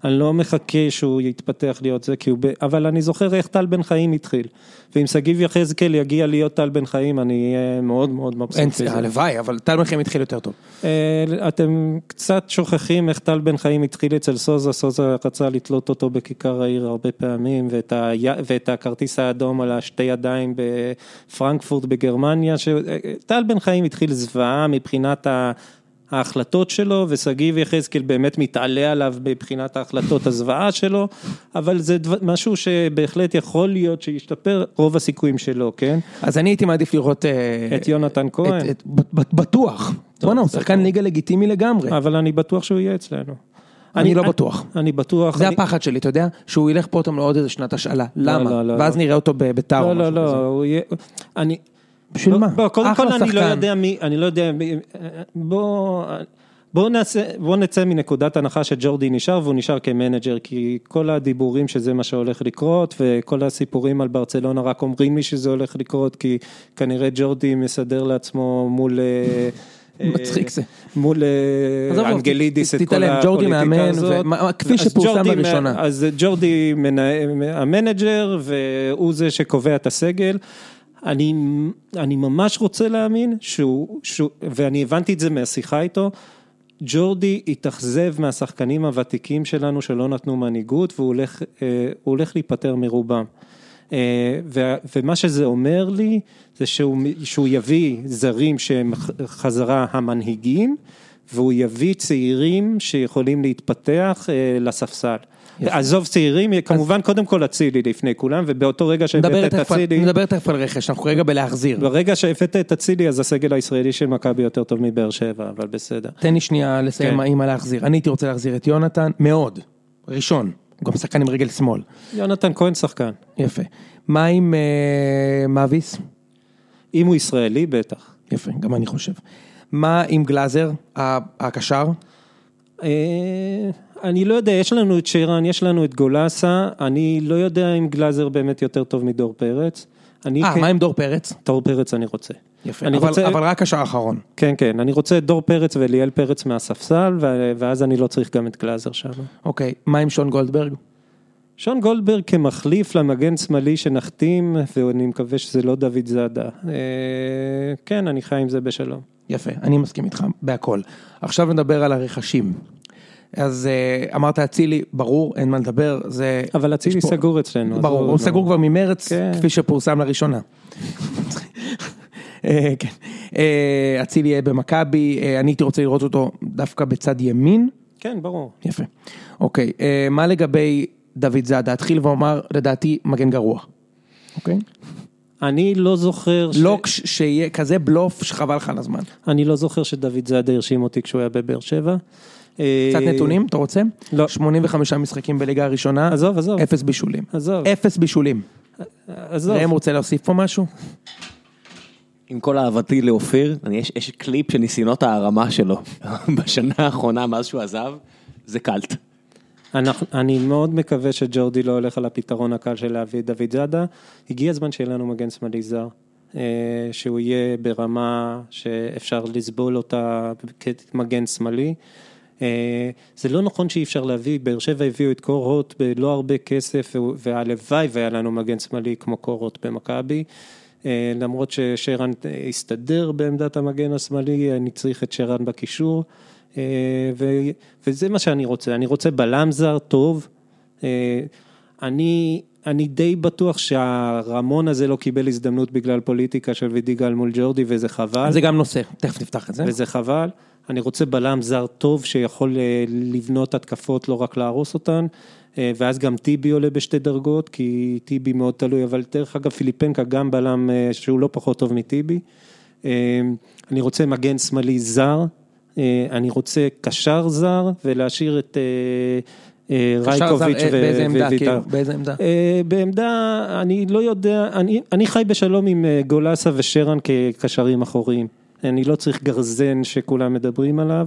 אני לא מחכה שהוא יתפתח להיות זה, כי הוא... ב... אבל אני זוכר איך טל בן חיים התחיל. ואם שגיב יחזקאל יגיע להיות טל בן חיים, אני אהיה מאוד מאוד מבסוט. אין. הלוואי, אבל טל מלחם התחיל יותר טוב. אה, אתם קצת שוכחים איך טל בן חיים התחיל אצל סוזה, סוזה רצה לתלות אותו בכיכר העיר הרבה פעמים, ואת, ה... ואת הכרטיס האדום על השתי ידיים בפרנקפורט בגרמניה, ש... טל בן חיים התחיל זוועה מבחינת ה... ההחלטות שלו, ושגיב יחזקאל באמת מתעלה עליו מבחינת ההחלטות הזוועה שלו, אבל זה דבר, משהו שבהחלט יכול להיות שישתפר, רוב הסיכויים שלו, כן? אז אני הייתי מעדיף לראות... אה, את יונתן כהן. את- את- בטוח. בואנה, הוא שחקן ליגה לגיטימי לגמרי. אבל אני בטוח שהוא יהיה אצלנו. אני לא בטוח. אני בטוח. זה הפחד שלי, אתה יודע? שהוא ילך פה אותם לעוד איזה שנת השאלה. למה? לא, לא, ואז לא. נראה אותו בביתר או לא, לא, משהו כזה. לא, הוא יהיה... אני... בשביל מה? בוא, קודם אחלה כל אני לא שחקן. יודע מי, אני לא יודע מי... בוא... בוא נעשה, בוא נצא מנקודת הנחה שג'ורדי נשאר והוא נשאר כמנג'ר כי כל הדיבורים שזה מה שהולך לקרות וכל הסיפורים על ברצלונה רק אומרים לי שזה הולך לקרות כי כנראה ג'ורדי מסדר לעצמו מול אה, מצחיק זה. מול אה, אנגלידיס את כל הפוליטיקה הזאת. כפי שפורסם לראשונה. אז ג'ורדי המנג'ר והוא זה שקובע את הסגל. אני, אני ממש רוצה להאמין שהוא, שהוא, ואני הבנתי את זה מהשיחה איתו, ג'ורדי התאכזב מהשחקנים הוותיקים שלנו שלא נתנו מנהיגות והוא הולך, אה, הולך להיפטר מרובם. אה, ומה שזה אומר לי זה שהוא, שהוא יביא זרים שהם חזרה המנהיגים והוא יביא צעירים שיכולים להתפתח אה, לספסל. עזוב צעירים, כמובן קודם כל אצילי לפני כולם ובאותו רגע שהבאת את אצילי, נדבר תכף על רכש, אנחנו רגע בלהחזיר. ברגע שהבאת את אצילי אז הסגל הישראלי של מכבי יותר טוב מבאר שבע, אבל בסדר. תן לי שנייה לסיים כן. עם הלהחזיר. אני הייתי רוצה להחזיר את יונתן, מאוד. ראשון. הוא גם שחקן עם רגל שמאל. יונתן כהן שחקן, יפה. מה עם אה, מאביס? אם הוא ישראלי בטח. יפה, גם אני חושב. מה עם גלאזר, הקשר? אה, אני לא יודע, יש לנו את שרן, יש לנו את גולסה, אני לא יודע אם גלאזר באמת יותר טוב מדור פרץ. אה, כן- מה עם דור פרץ? דור פרץ אני רוצה. יפה, אבל- רוצה, אבל רק קשר אחרון. כן כן, אני רוצה את דור פרץ ואליאל פרץ מהספסל, ואז אני לא צריך גם את גלאזר שם. אוקיי, מה עם שון גולדברג? שון גולדברג כמחליף למגן שמאלי שנחתים, ואני מקווה שזה לא דוד זאדה. אה, כן, אני חי עם זה בשלום. יפה, אני מסכים איתך בהכל. עכשיו נדבר על הרכשים. אז אה, אמרת אצילי, ברור, אין מה לדבר, זה... אבל אצילי פה- סגור אצלנו. ברור, הוא נו. סגור כבר ממרץ, כן. כפי שפורסם לראשונה. אה, כן. אה, אצילי יהיה במכבי, אה, אני הייתי רוצה לראות אותו דווקא בצד ימין. כן, ברור. יפה. אוקיי, מה לגבי דוד זאדה? אתחיל ואומר, לדעתי, מגן גרוע. אוקיי? אני לא זוכר... ש- לא כש- שיהיה כזה בלוף שחבל לך על הזמן. אני לא זוכר שדוד זאדה הרשים אותי כשהוא היה בבאר שבע. קצת נתונים, אתה רוצה? לא. 85 משחקים בליגה הראשונה, עזוב, עזוב. אפס בישולים. עזוב, אפס בישולים. עזוב. ראם רוצה להוסיף פה משהו? עם כל אהבתי לאופיר, יש, יש קליפ של ניסיונות הערמה שלו בשנה האחרונה מאז שהוא עזב, זה קאלט. אנחנו- אני מאוד מקווה שג'ורדי לא הולך על הפתרון הקל של להביא את דוד זאדה. הגיע הזמן שיהיה לנו מגן שמאלי זר, אה, שהוא יהיה ברמה שאפשר לסבול אותה כמגן שמאלי. אה, זה לא נכון שאי אפשר להביא, באר שבע הביאו את קור הוט בלא הרבה כסף, והלוואי והיה לנו מגן שמאלי כמו קור הוט במכבי. אה, למרות ששרן אה, הסתדר בעמדת המגן השמאלי, אני צריך את שרן בקישור. אה, ו- וזה מה שאני רוצה, אני רוצה בלם זר טוב. אני, אני די בטוח שהרמון הזה לא קיבל הזדמנות בגלל פוליטיקה של וידיגל מול ג'ורדי וזה חבל. זה גם נושא, תכף נפתח את זה. וזה חבל. אני רוצה בלם זר טוב שיכול לבנות התקפות, לא רק להרוס אותן. אה, ואז גם טיבי עולה בשתי דרגות, כי טיבי מאוד תלוי, אבל דרך אגב פיליפנקה גם בלם אה, שהוא לא פחות טוב מטיבי. אה, אני רוצה מגן שמאלי זר, אני רוצה קשר זר ולהשאיר את רייקוביץ' ו- באיזה עמדה, וויטר. כאילו, באיזה עמדה? אה, בעמדה, אני לא יודע, אני, אני חי בשלום עם גולסה ושרן כקשרים אחוריים. אני לא צריך גרזן שכולם מדברים עליו,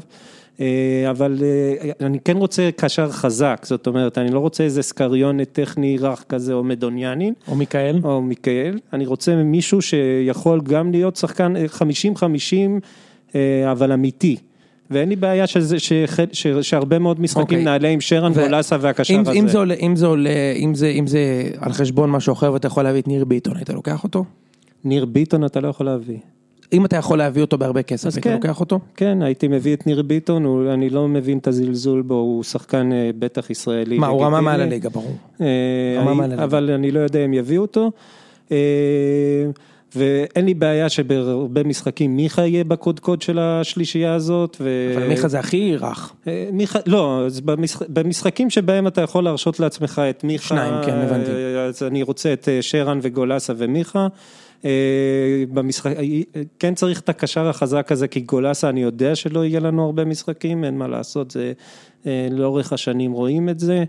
אבל אה, אני כן רוצה קשר חזק, זאת אומרת, אני לא רוצה איזה סקריונת טכני רך כזה או מדוניאני. או מיכאל? או מיכאל, אני רוצה מישהו שיכול גם להיות שחקן 50-50, אה, אבל אמיתי. ואין לי בעיה שזה, שחל, ש, שהרבה מאוד משחקים אוקיי. נעלה עם שרן, ו- גולסה והקשר אם, הזה. אם זה עולה, אם זה עולה, אם זה, אם זה על חשבון משהו אחר ואתה יכול להביא את ניר ביטון, היית לוקח אותו? ניר ביטון אתה לא יכול להביא. אם אתה יכול להביא אותו בהרבה כסף, אז היית כן. לוקח אותו? כן, הייתי מביא את ניר ביטון, הוא, אני לא מבין את הזלזול בו, הוא שחקן אה, בטח ישראלי. מה, הוא רמה. מעל הליגה, ברור. אה, אני- מעל. אבל אני לא יודע אם יביאו אותו. אה, ואין לי בעיה שבהרבה משחקים מיכה יהיה בקודקוד של השלישייה הזאת. ו... אבל מיכה זה הכי רך. אה, מיכה, לא, במשח... במשחקים שבהם אתה יכול להרשות לעצמך את מיכה, שניים, כן, הבנתי. אה, אז אני רוצה את שרן וגולסה ומיכה. במשחק, אה, כן צריך את הקשר החזק הזה, כי גולסה אני יודע שלא יהיה לנו הרבה משחקים, אין מה לעשות, זה אה, לאורך השנים רואים את זה.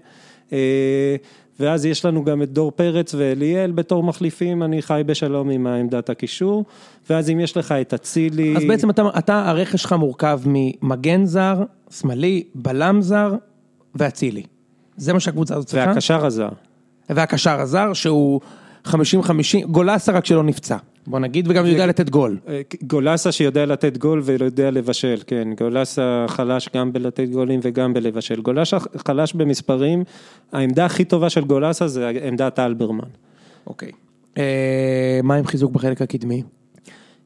אה, ואז יש לנו גם את דור פרץ ואליאל בתור מחליפים, אני חי בשלום עם עמדת הקישור. ואז אם יש לך את אצילי... אז בעצם אתה, אתה, הרכש שלך מורכב ממגן זר, שמאלי, בלם זר ואצילי. זה מה שהקבוצה הזאת צריכה. והקשר הזר. והקשר הזר שהוא 50-50, גולסה רק שלא נפצע. בוא נגיד, וגם יודע לתת גול. אה, גולסה שיודע לתת גול ויודע לבשל, כן, גולסה חלש גם בלתת גולים וגם בלבשל. גולסה חלש במספרים, העמדה הכי טובה של גולסה זה עמדת אלברמן. אוקיי. אה, מה עם חיזוק בחלק הקדמי?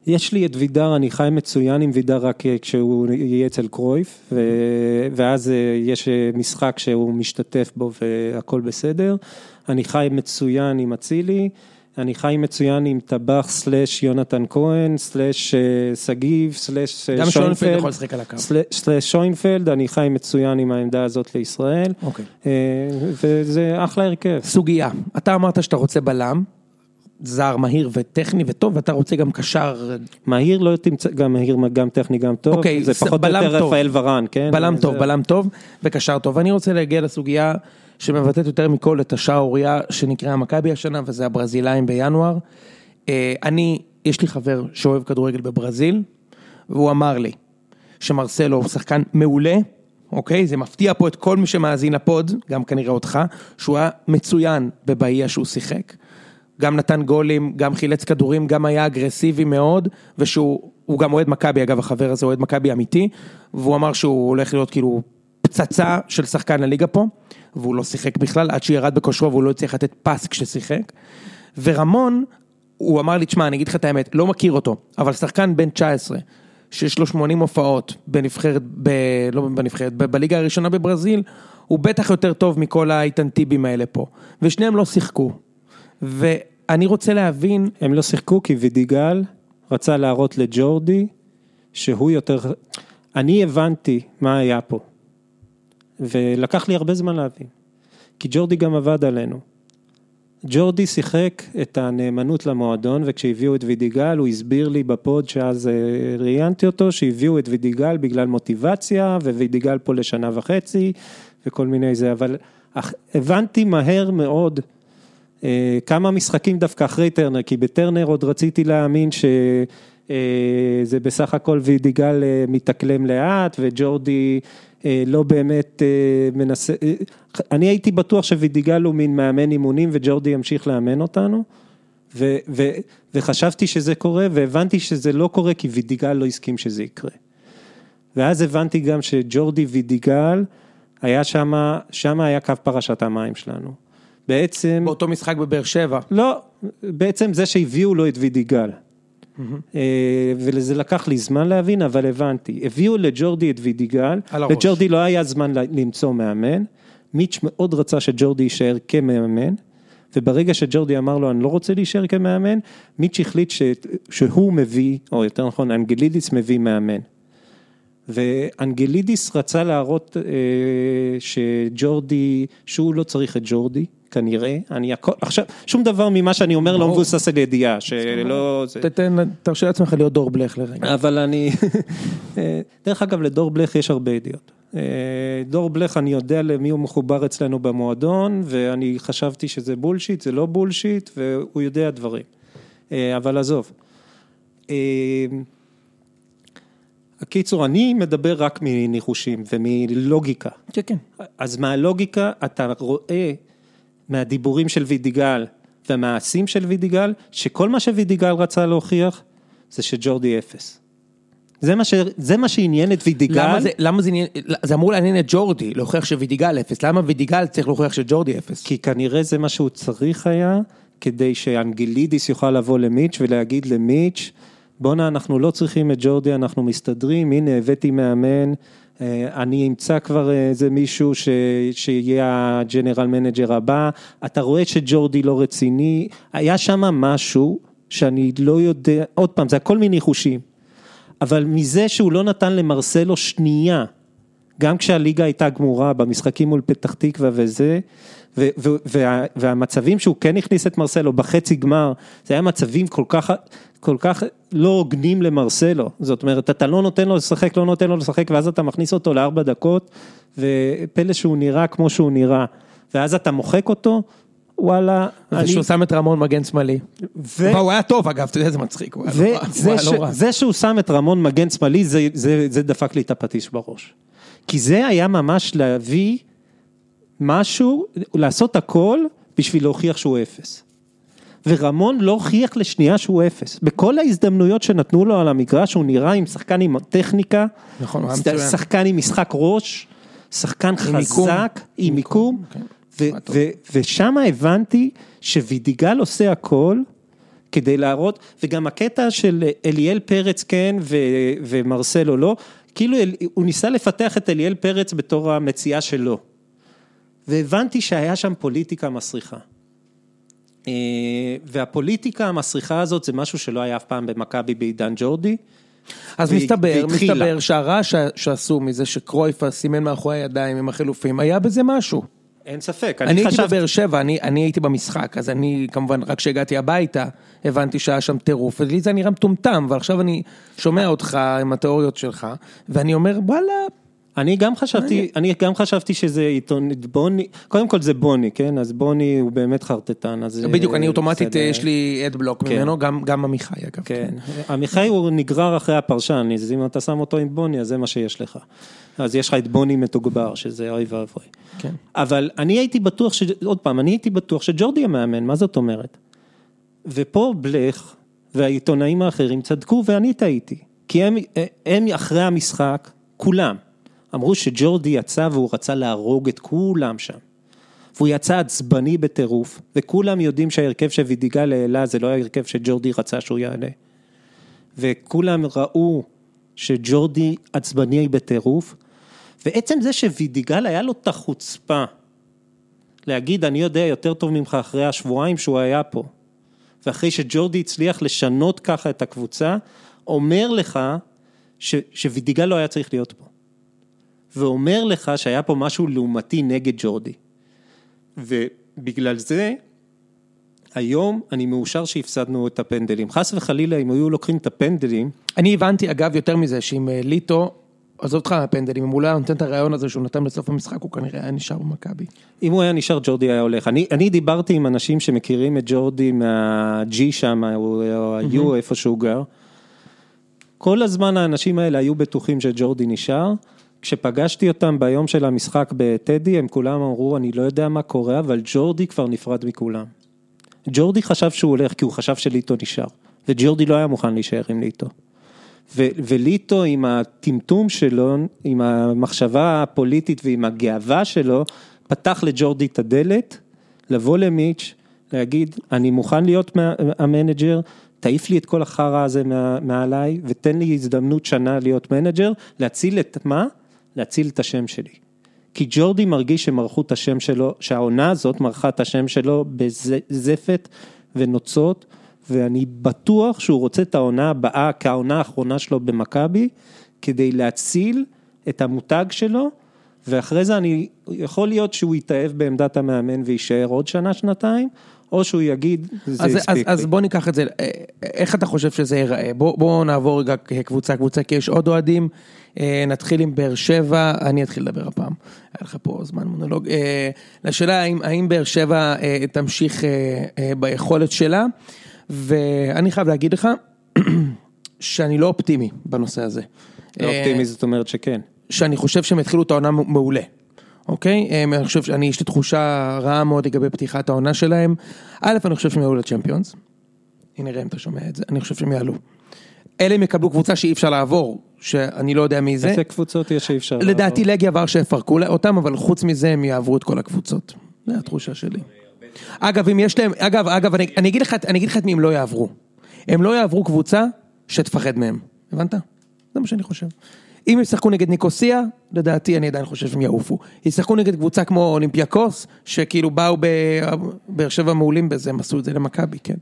יש לי את וידר, אני חי מצוין עם וידר רק אה, כשהוא יהיה אצל קרויף, ו- ואז אה, יש אה, משחק שהוא משתתף בו והכל בסדר. אני חי מצוין עם אצילי, אני חי מצוין עם טבח סלאש יונתן כהן, סלאש שגיב, סלאש אה, גם שוינפלד שוינפלד, יכול לשחק על הקו. סלאש שוינפלד, אני חי מצוין עם העמדה הזאת לישראל, אוקיי. וזה אחלה הרכב. סוגיה, אתה אמרת שאתה רוצה בלם, זר מהיר וטכני וטוב, ואתה רוצה גם קשר, מהיר לא תמצא, גם מהיר, גם טכני, גם טוב, אוקיי, זה פחות או יותר טוב. רפאל ורן, כן? בלם זה- טוב, בלם טוב וקשר טוב. ואני רוצה להגיע לסוגיה שמבטאת יותר מכל את השערורייה שנקראה מכבי השנה, וזה הברזילאים בינואר. אה, אני, יש לי חבר שאוהב כדורגל בברזיל, והוא אמר לי שמרסלו הוא שחקן מעולה, אוקיי? זה מפתיע פה את כל מי שמאזין לפוד, גם כנראה אותך, שהוא היה מצוין בבאיה שהוא שיחק. גם נתן גולים, גם חילץ כדורים, גם היה אגרסיבי מאוד, ושהוא הוא גם אוהד מכבי, אגב החבר הזה אוהד מכבי אמיתי, והוא אמר שהוא הולך להיות כאילו פצצה של שחקן הליגה פה, והוא לא שיחק בכלל, עד שירד בכושרו והוא לא הצליח לתת פס כששיחק. ורמון, הוא אמר לי, תשמע, אני אגיד לך את האמת, לא מכיר אותו, אבל שחקן בן 19, שיש לו 80 הופעות בנבחרת, ב, לא בנבחרת, ב, בליגה הראשונה בברזיל, הוא בטח יותר טוב מכל האיתן טיבים האלה פה. ושניהם לא שיחקו. ואני רוצה להבין, הם לא שיחקו כי וידיגל רצה להראות לג'ורדי שהוא יותר... אני הבנתי מה היה פה, ולקח לי הרבה זמן להבין, כי ג'ורדי גם עבד עלינו. ג'ורדי שיחק את הנאמנות למועדון, וכשהביאו את וידיגל, הוא הסביר לי בפוד שאז אה, ראיינתי אותו, שהביאו את וידיגל בגלל מוטיבציה, ווידיגל פה לשנה וחצי, וכל מיני זה, אבל הבנתי מהר מאוד כמה משחקים דווקא אחרי טרנר, כי בטרנר עוד רציתי להאמין שזה בסך הכל וידיגל אה, מתאקלם לאט, וג'ורדי אה, לא באמת אה, מנסה, אה, אני הייתי בטוח שווידיגל הוא מין מאמן אימונים וג'ורדי ימשיך לאמן אותנו, ו, ו, וחשבתי שזה קורה, והבנתי שזה לא קורה כי וידיגל לא הסכים שזה יקרה. ואז הבנתי גם שג'ורדי וידיגל, היה שמה, שמה היה קו פרשת המים שלנו. בעצם, באותו משחק בבאר שבע, לא, בעצם זה שהביאו לו את וידיגל. אה, ולזה לקח לי זמן להבין, אבל הבנתי. הביאו לג'ורדי את וידיגל. לג'ורדי לא היה זמן למצוא מאמן. מיץ' מאוד רצה שג'ורדי יישאר כמאמן, וברגע שג'ורדי אמר לו, אני לא רוצה להישאר כמאמן, מיץ' החליט ש... שהוא מביא, או יותר נכון, אנגלידיס מביא מאמן. ואנגלידיס רצה להראות אה, שג'ורדי, שהוא לא צריך את ג'ורדי, כנראה, אני הכל, עכשיו, שום דבר ממה שאני אומר לא. מבוסס על ידיעה, שלא, תתן, תרשה לעצמך להיות דור בלך לרגע. אבל אני, אה, דרך אגב לדור בלך יש הרבה ידיעות. אה, דור בלך אני יודע למי הוא מחובר אצלנו במועדון ואני חשבתי שזה בולשיט, זה לא בולשיט והוא יודע דברים, אה, אבל עזוב. הקיצור, אני מדבר רק מניחושים ומלוגיקה. כן, כן. אז מהלוגיקה אתה רואה מהדיבורים של וידיגל והמעשים של וידיגל, שכל מה שווידיגל רצה להוכיח זה שג'ורדי אפס. זה מה, ש... זה מה שעניין את וידיגל. למה זה, למה זה, עניין- זה אמור לעניין את ג'ורדי, להוכיח שווידיגל אפס, למה וידיגל צריך להוכיח שג'ורדי אפס? כי כנראה זה מה שהוא צריך היה, כדי שאנגלידיס יוכל לבוא למיץ' ולהגיד למיץ', בואנה אנחנו לא צריכים את ג'ורדי, אנחנו מסתדרים, הנה הבאתי מאמן, אני אמצא כבר איזה מישהו ש... שיהיה ה general manager הבא, אתה רואה שג'ורדי לא רציני, היה שם משהו שאני לא יודע, עוד פעם, זה הכל מניחושים, אבל מזה שהוא לא נתן למרסלו שנייה, גם כשהליגה הייתה גמורה במשחקים מול פתח תקווה וזה, והמצבים שהוא כן הכניס את מרסלו בחצי גמר, זה היה מצבים כל כך, כל כך לא הוגנים למרסלו, זאת אומרת, אתה לא נותן לו לשחק, לא נותן לו לשחק, ואז אתה מכניס אותו לארבע דקות, ופלא שהוא נראה כמו שהוא נראה, ואז אתה מוחק אותו, וואלה, אני... ושהוא שם את רמון מגן שמאלי. ו- והוא היה טוב אגב, אתה יודע איזה מצחיק, הוא היה לא רע, הוא וזה היה ש... לא. זה שהוא שם את רמון מגן שמאלי, זה, זה, זה דפק לי את הפטיש בראש. כי זה היה ממש להביא משהו, לעשות הכל בשביל להוכיח שהוא אפס. ורמון לא הוכיח לשנייה שהוא אפס. בכל ההזדמנויות שנתנו לו על המגרש, הוא נראה עם שחקן עם טכניקה, נכון. שחקן עם משחק ראש, שחקן עם. חזק, עם מיקום, כן. ו-. ו- ושם הבנתי שווידיגל עושה הכל כדי להראות, וגם הקטע של אליאל פרץ כן ו, ומרסלו לא, כאילו הוא ניסה לפתח את אליאל פרץ בתור המציאה שלו. והבנתי שהיה שם פוליטיקה מסריחה. אה, והפוליטיקה המסריחה הזאת זה משהו שלא היה אף פעם במכבי בעידן ג'ורדי. אז מסתבר, והתחילה. מסתבר שהרעש שעשו מזה שקרויפה סימן מאחורי הידיים עם החילופים, היה בזה משהו. אין ספק, אני אני הייתי חשבתי, בבאר שבע, אני, אני הייתי במשחק, אז אני כמובן, רק כשהגעתי הביתה, הבנתי שהיה שם טירוף, ולי זה נראה מטומטם, ועכשיו אני שומע אותך עם התיאוריות שלך, ואני אומר, וואלה, אני גם חשבתי, אני גם חשבתי שזה עיתון, בוני, קודם כל זה בוני, כן, אז בוני הוא באמת חרטטן, אז... בדיוק, אה, אני אוטומטית, בסדר. יש לי אד-בלוק כן. ממנו, גם, גם עמיחי אגב. כן, עמיחי הוא נגרר אחרי הפרשן, אז אם אתה שם אותו עם בוני, אז זה מה שיש לך. אז יש לך את בוני מתוגבר, שזה אוי ואבוי. כן. אבל אני הייתי בטוח, ש... עוד פעם, אני הייתי בטוח שג'ורדי המאמן, מה זאת אומרת? ופה בלך והעיתונאים האחרים צדקו ואני טעיתי. כי הם, הם אחרי המשחק, כולם, אמרו שג'ורדי יצא והוא רצה להרוג את כולם שם. והוא יצא עצבני בטירוף, וכולם יודעים שההרכב שווידיגל העלה זה לא ההרכב שג'ורדי רצה שהוא יעלה. וכולם ראו שג'ורדי עצבני בטירוף, ועצם זה שווידיגל היה לו את החוצפה להגיד אני יודע יותר טוב ממך אחרי השבועיים שהוא היה פה, ואחרי שג'ורדי הצליח לשנות ככה את הקבוצה, אומר לך ש, שווידיגל לא היה צריך להיות פה. ואומר לך שהיה פה משהו לעומתי נגד ג'ורדי. ובגלל זה, היום אני מאושר שהפסדנו את הפנדלים. חס וחלילה, אם היו לוקחים את הפנדלים, אני הבנתי אגב יותר מזה, שאם אה, ליטו, עזוב אותך מהפנדלים, אם הוא לא היה נותן את הרעיון הזה שהוא נתן בסוף המשחק, הוא כנראה היה נשאר במכבי. אם הוא היה נשאר, ג'ורדי היה הולך. אני, אני דיברתי עם אנשים שמכירים את ג'ורדי מה-G שם, או ה-U, איפה שהוא גר. כל הזמן האנשים האלה היו בטוחים שג'ורדי נשאר. כשפגשתי אותם ביום של המשחק בטדי, הם כולם אמרו, אני לא יודע מה קורה, אבל ג'ורדי כבר נפרד מכולם. ג'ורדי חשב שהוא הולך כי הוא חשב שליטו נשאר, וג'ורדי לא היה מוכן להישאר עם ליטו. ו- וליטו עם הטמטום שלו, עם המחשבה הפוליטית ועם הגאווה שלו, פתח לג'ורדי את הדלת, לבוא למיץ', להגיד, אני מוכן להיות מה- המנג'ר, תעיף לי את כל החרא הזה מה- מעליי, ותן לי הזדמנות שנה להיות מנג'ר, להציל את מה? להציל את השם שלי. כי ג'ורדי מרגיש שמרחו את השם שלו, שהעונה הזאת מרחה את השם שלו בזפת ונוצות, ואני בטוח שהוא רוצה את העונה הבאה כהעונה האחרונה שלו במכבי, כדי להציל את המותג שלו, ואחרי זה אני, יכול להיות שהוא יתאהב בעמדת המאמן ויישאר עוד שנה, שנתיים, או שהוא יגיד, זה אז, אז, הספיק אז לי. בוא ניקח את זה, אה, איך אתה חושב שזה ייראה? בוא, בוא נעבור רגע קבוצה קבוצה, כי יש עוד אוהדים. אה, נתחיל עם באר שבע, אני אתחיל לדבר הפעם, היה לך פה זמן מונולוג. אה, לשאלה האם, האם באר שבע אה, תמשיך ביכולת שלה, ואני חייב להגיד לך שאני לא אופטימי בנושא הזה. לא אופטימי זאת אומרת שכן. שאני חושב שהם התחילו את העונה מעולה. אוקיי? אני חושב שאני, יש לי תחושה רעה מאוד לגבי פתיחת העונה שלהם. א', אני חושב שהם יעלו לצ'מפיונס. הנה ראם, אתה שומע את זה, אני חושב שהם יעלו. אלה הם יקבלו קבוצה שאי אפשר לעבור, שאני לא יודע מי זה. איזה קבוצות יש שאי אפשר לדעתי לגיה ורשה יפרקו אותם, אבל חוץ מזה הם יעברו את כל הקבוצות. זו התחושה שלי. אגב, אם יש להם, אגב, אגב, אני, אני אגיד לך, אני אגיד לך את מי הם לא יעברו. הם לא יעברו קבוצה שתפחד מהם, הבנת? זה מה שאני חושב. אם ישחקו נגד ניקוסיה, לדעתי אני עדיין חושב שהם יעופו. ישחקו נגד קבוצה כמו אולימפיאקוס, שכאילו באו בבאר שבע מעולים בזה, הם עשו את זה למכבי, כן.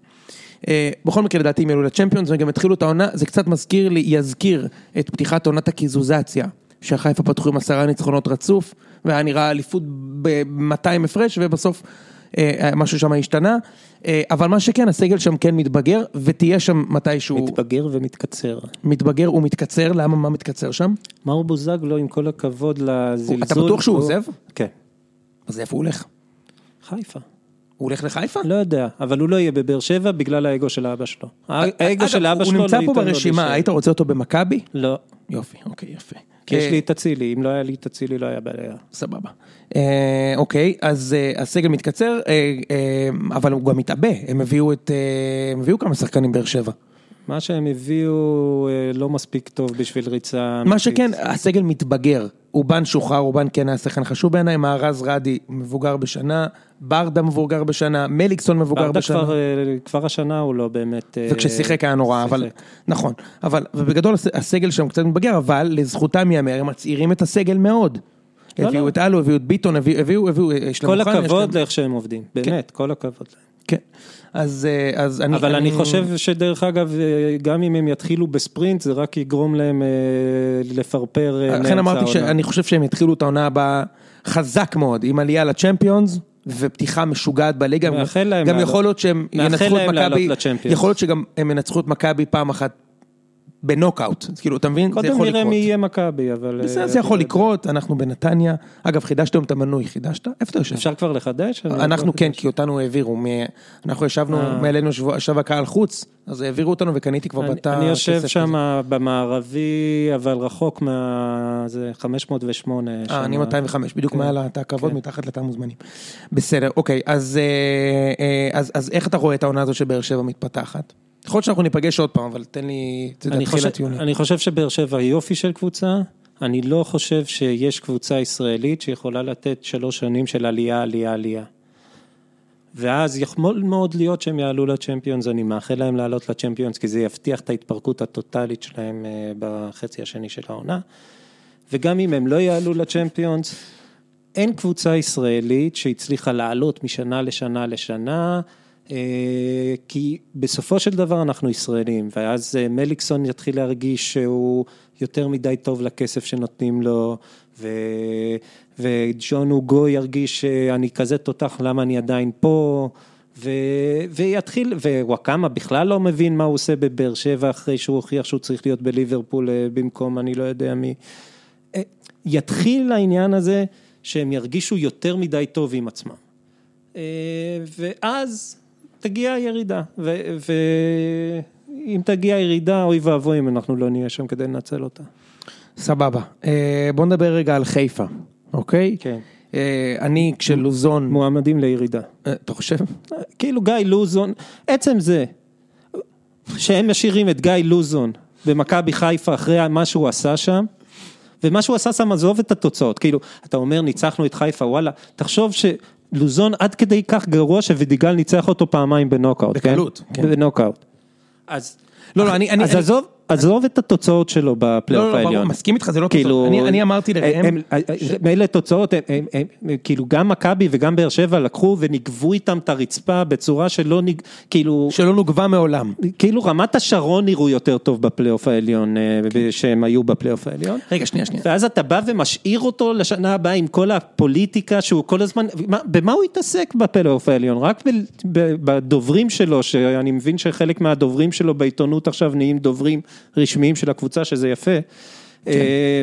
אה, בכל מקרה לדעתי הם יעלו לצ'מפיונס וגם התחילו את העונה, זה קצת מזכיר לי, יזכיר את פתיחת עונת הקיזוזציה, שהחיפה פתחו עם עשרה ניצחונות רצוף, והיה נראה אליפות ב-200 הפרש, ובסוף אה, משהו שם השתנה, אה, אבל מה שכן, הסגל שם כן מתבגר, ותהיה שם מתישהו מתבגר ומתקצר. מתבגר ומתקצר, למה מה מתקצר שם? מאור בוזגלו, עם כל הכבוד לזלזול. אתה בטוח שהוא הוא- עוזב? כן. אז איפה הוא הולך? חיפה. הוא הולך לחיפה? לא יודע, אבל הוא לא יהיה בבאר שבע בגלל האגו של אבא שלו. האגו אגב, של אבא הוא שלו לא נמצא ייתן פה לו ברשימה, להישאר. היית רוצה אותו במכבי? לא, יופי, אוקיי, יפה. כי יש אה, לי את אצילי, אם לא היה לי את אצילי לא היה בעיה. סבבה. אה, אוקיי, אז אה, הסגל מתקצר, אה, אה, אבל הוא גם מתעבה, אה, הם הביאו כמה שחקנים באר שבע. מה שהם הביאו אה, לא מספיק טוב בשביל ריצה. מה. שכן, הסגל מתבגר, אובן שוחרר, אובן כן היה שחקן חשוב בעיניי, מארז רדי מבוגר בשנה, ברדה מבוגר בשנה, מליקסון מבוגר ברדה בשנה. כבר, אה, כבר השנה הוא לא באמת... אה, וכששיחק היה נורא, אבל, שיחק. נכון, אבל, ובגדול הס- הסגל שם קצת מתבגר, אבל לזכותם ייאמר, הם מצעירים את הסגל מאוד. לא, הביאו לא. את אלו, הביאו את ביטון, הביאו, הביאו, הביאו, יש להם כל הכבוד לאיך שהם עובדים, באמת, כל הכבוד. כן, אז, אה, אז אני... אבל אני חושב שדרך אגב, אה, גם אם הם יתחילו בספרינט, זה רק יגרום להם אה, לפרפר לכן אמרתי. שאני חושב שהם יתחילו את העונה הבאה חזק מאוד, עם עלייה לצ'מפיונס. ופתיחה משוגעת בליגה, גם לעלות. יכול להיות שהם ינצחו את מכבי. יכול להיות שגם הם ינצחו את מכבי פעם אחת בנוקאוט, כאילו אתה מבין? זה קודם נראה. מי יהיה מכבי, אבל... בסדר, אה, זה יכול לקרות, אנחנו בנתניה. אגב, חידשתם את המנוי, חידשת? איפה אתה יושב? אפשר כבר לחדש? אנחנו לא כן. כי אותנו העבירו, אנחנו ישבנו, אה. מעלינו ישב הקהל חוץ, אז העבירו אותנו וקניתי כבר בתא אני יושב שם. במערבי, אבל רחוק מה... זה 508. אה. אני 205, בדיוק כן. מעל התא הכבוד, כן. מתחת לתא המוזמנים. בסדר, אוקיי, אז אה, אז איך אתה רואה את העונה הזאת שבאר שבע מתפתחת? יכול להיות שאנחנו ניפגש עוד פעם, אבל תן לי, אתה יודע, אני תחיל חושב- הטיעונים. אני חושב שבאר שבע היא יופי של קבוצה, אני לא חושב שיש קבוצה ישראלית שיכולה לתת שלוש שנים של עלייה, עלייה, עלייה. ואז יכול מאוד להיות שהם יעלו לצ'מפיונס, אני מאחל להם לעלות לצ'מפיונס, כי זה יבטיח את ההתפרקות הטוטלית שלהם אה, בחצי השני של העונה. וגם אם הם לא יעלו לצ'מפיונס, אין קבוצה ישראלית שהצליחה לעלות משנה לשנה לשנה, כי בסופו של דבר אנחנו ישראלים, ואז אה, מליקסון יתחיל להרגיש שהוא יותר מדי טוב לכסף שנותנים לו, ו... וג'ון אוגו ירגיש שאני כזה תותח, למה אני עדיין פה, ו... ויתחיל, ווואקמה בכלל לא מבין מה הוא עושה בבאר שבע אחרי שהוא הוכיח שהוא צריך להיות בליברפול אה, במקום אני לא יודע מי. אה, יתחיל העניין הזה שהם ירגישו יותר מדי טוב עם עצמם. אה, ואז תגיע הירידה, ו- ואם תגיע הירידה, אוי ואבוי אם אנחנו לא נהיה שם כדי לנצל אותה. סבבה. אה, בוא נדבר רגע על חיפה, אוקיי? כן. אה, אני כשלוזון, מועמדים לירידה. אה, אתה חושב? כאילו גיא לוזון, עצם זה שהם משאירים את גיא לוזון במכבי חיפה אחרי מה שהוא עשה שם, ומה שהוא עשה שם עזוב את התוצאות, כאילו, אתה אומר ניצחנו את חיפה, וואלה, תחשוב שלוזון עד כדי כך גרוע שווידיגל ניצח אותו פעמיים בנוקאוט, בקלות, כן? כן. בנוקאוט. אז, לא, לא, אני- אז אני- עזוב, עזוב את התוצאות שלו לא, בפלייאוף לא, ברור, העליון. מסכים איתך, זה לא כאילו, תוצאות. אני- אמרתי לראם, מילא תוצאות, כאילו גם מכבי וגם באר שבע לקחו ונגבו איתם את הרצפה בצורה שלא, נג- כאילו, שלא נוגבה מעולם. כאילו רמת השרון נראו יותר טוב בפלייאוף העליון, אה, שהם היו בפלייאוף העליון. רגע, שנייה, שנייה. ואז אתה בא ומשאיר אותו לשנה הבאה עם כל הפוליטיקה שהוא כל הזמן, מה- במה הוא התעסק בפלייאוף העליון? רק בדוברים שלו, שאני מבין שחלק מהדוברים שלו בעיתונות עכשיו נהיים דוברים רשמיים של הקבוצה, שזה יפה. אה,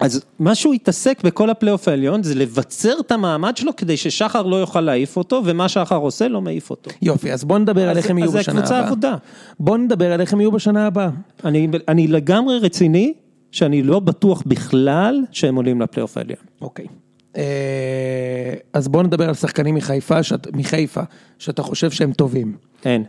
אז מה שהוא התעסק בכל הפלייאוף העליון זה לבצר את המעמד שלו כדי ששחר לא יוכל להעיף אותו, ומה שחר עושה לא מעיף אותו. יופי, אז בוא נדבר על איך הם יהיו אז זה בשנה קבוצה הבאה. עבודה. בוא נדבר על איך הם יהיו בשנה הבאה. אני, אני לגמרי רציני, שאני לא בטוח בכלל שהם עולים לפלייאוף העליון. אוקיי. אה, אז בוא נדבר על שחקנים מחיפה, שאת- מחיפה, שאתה חושב שהם טובים. אין.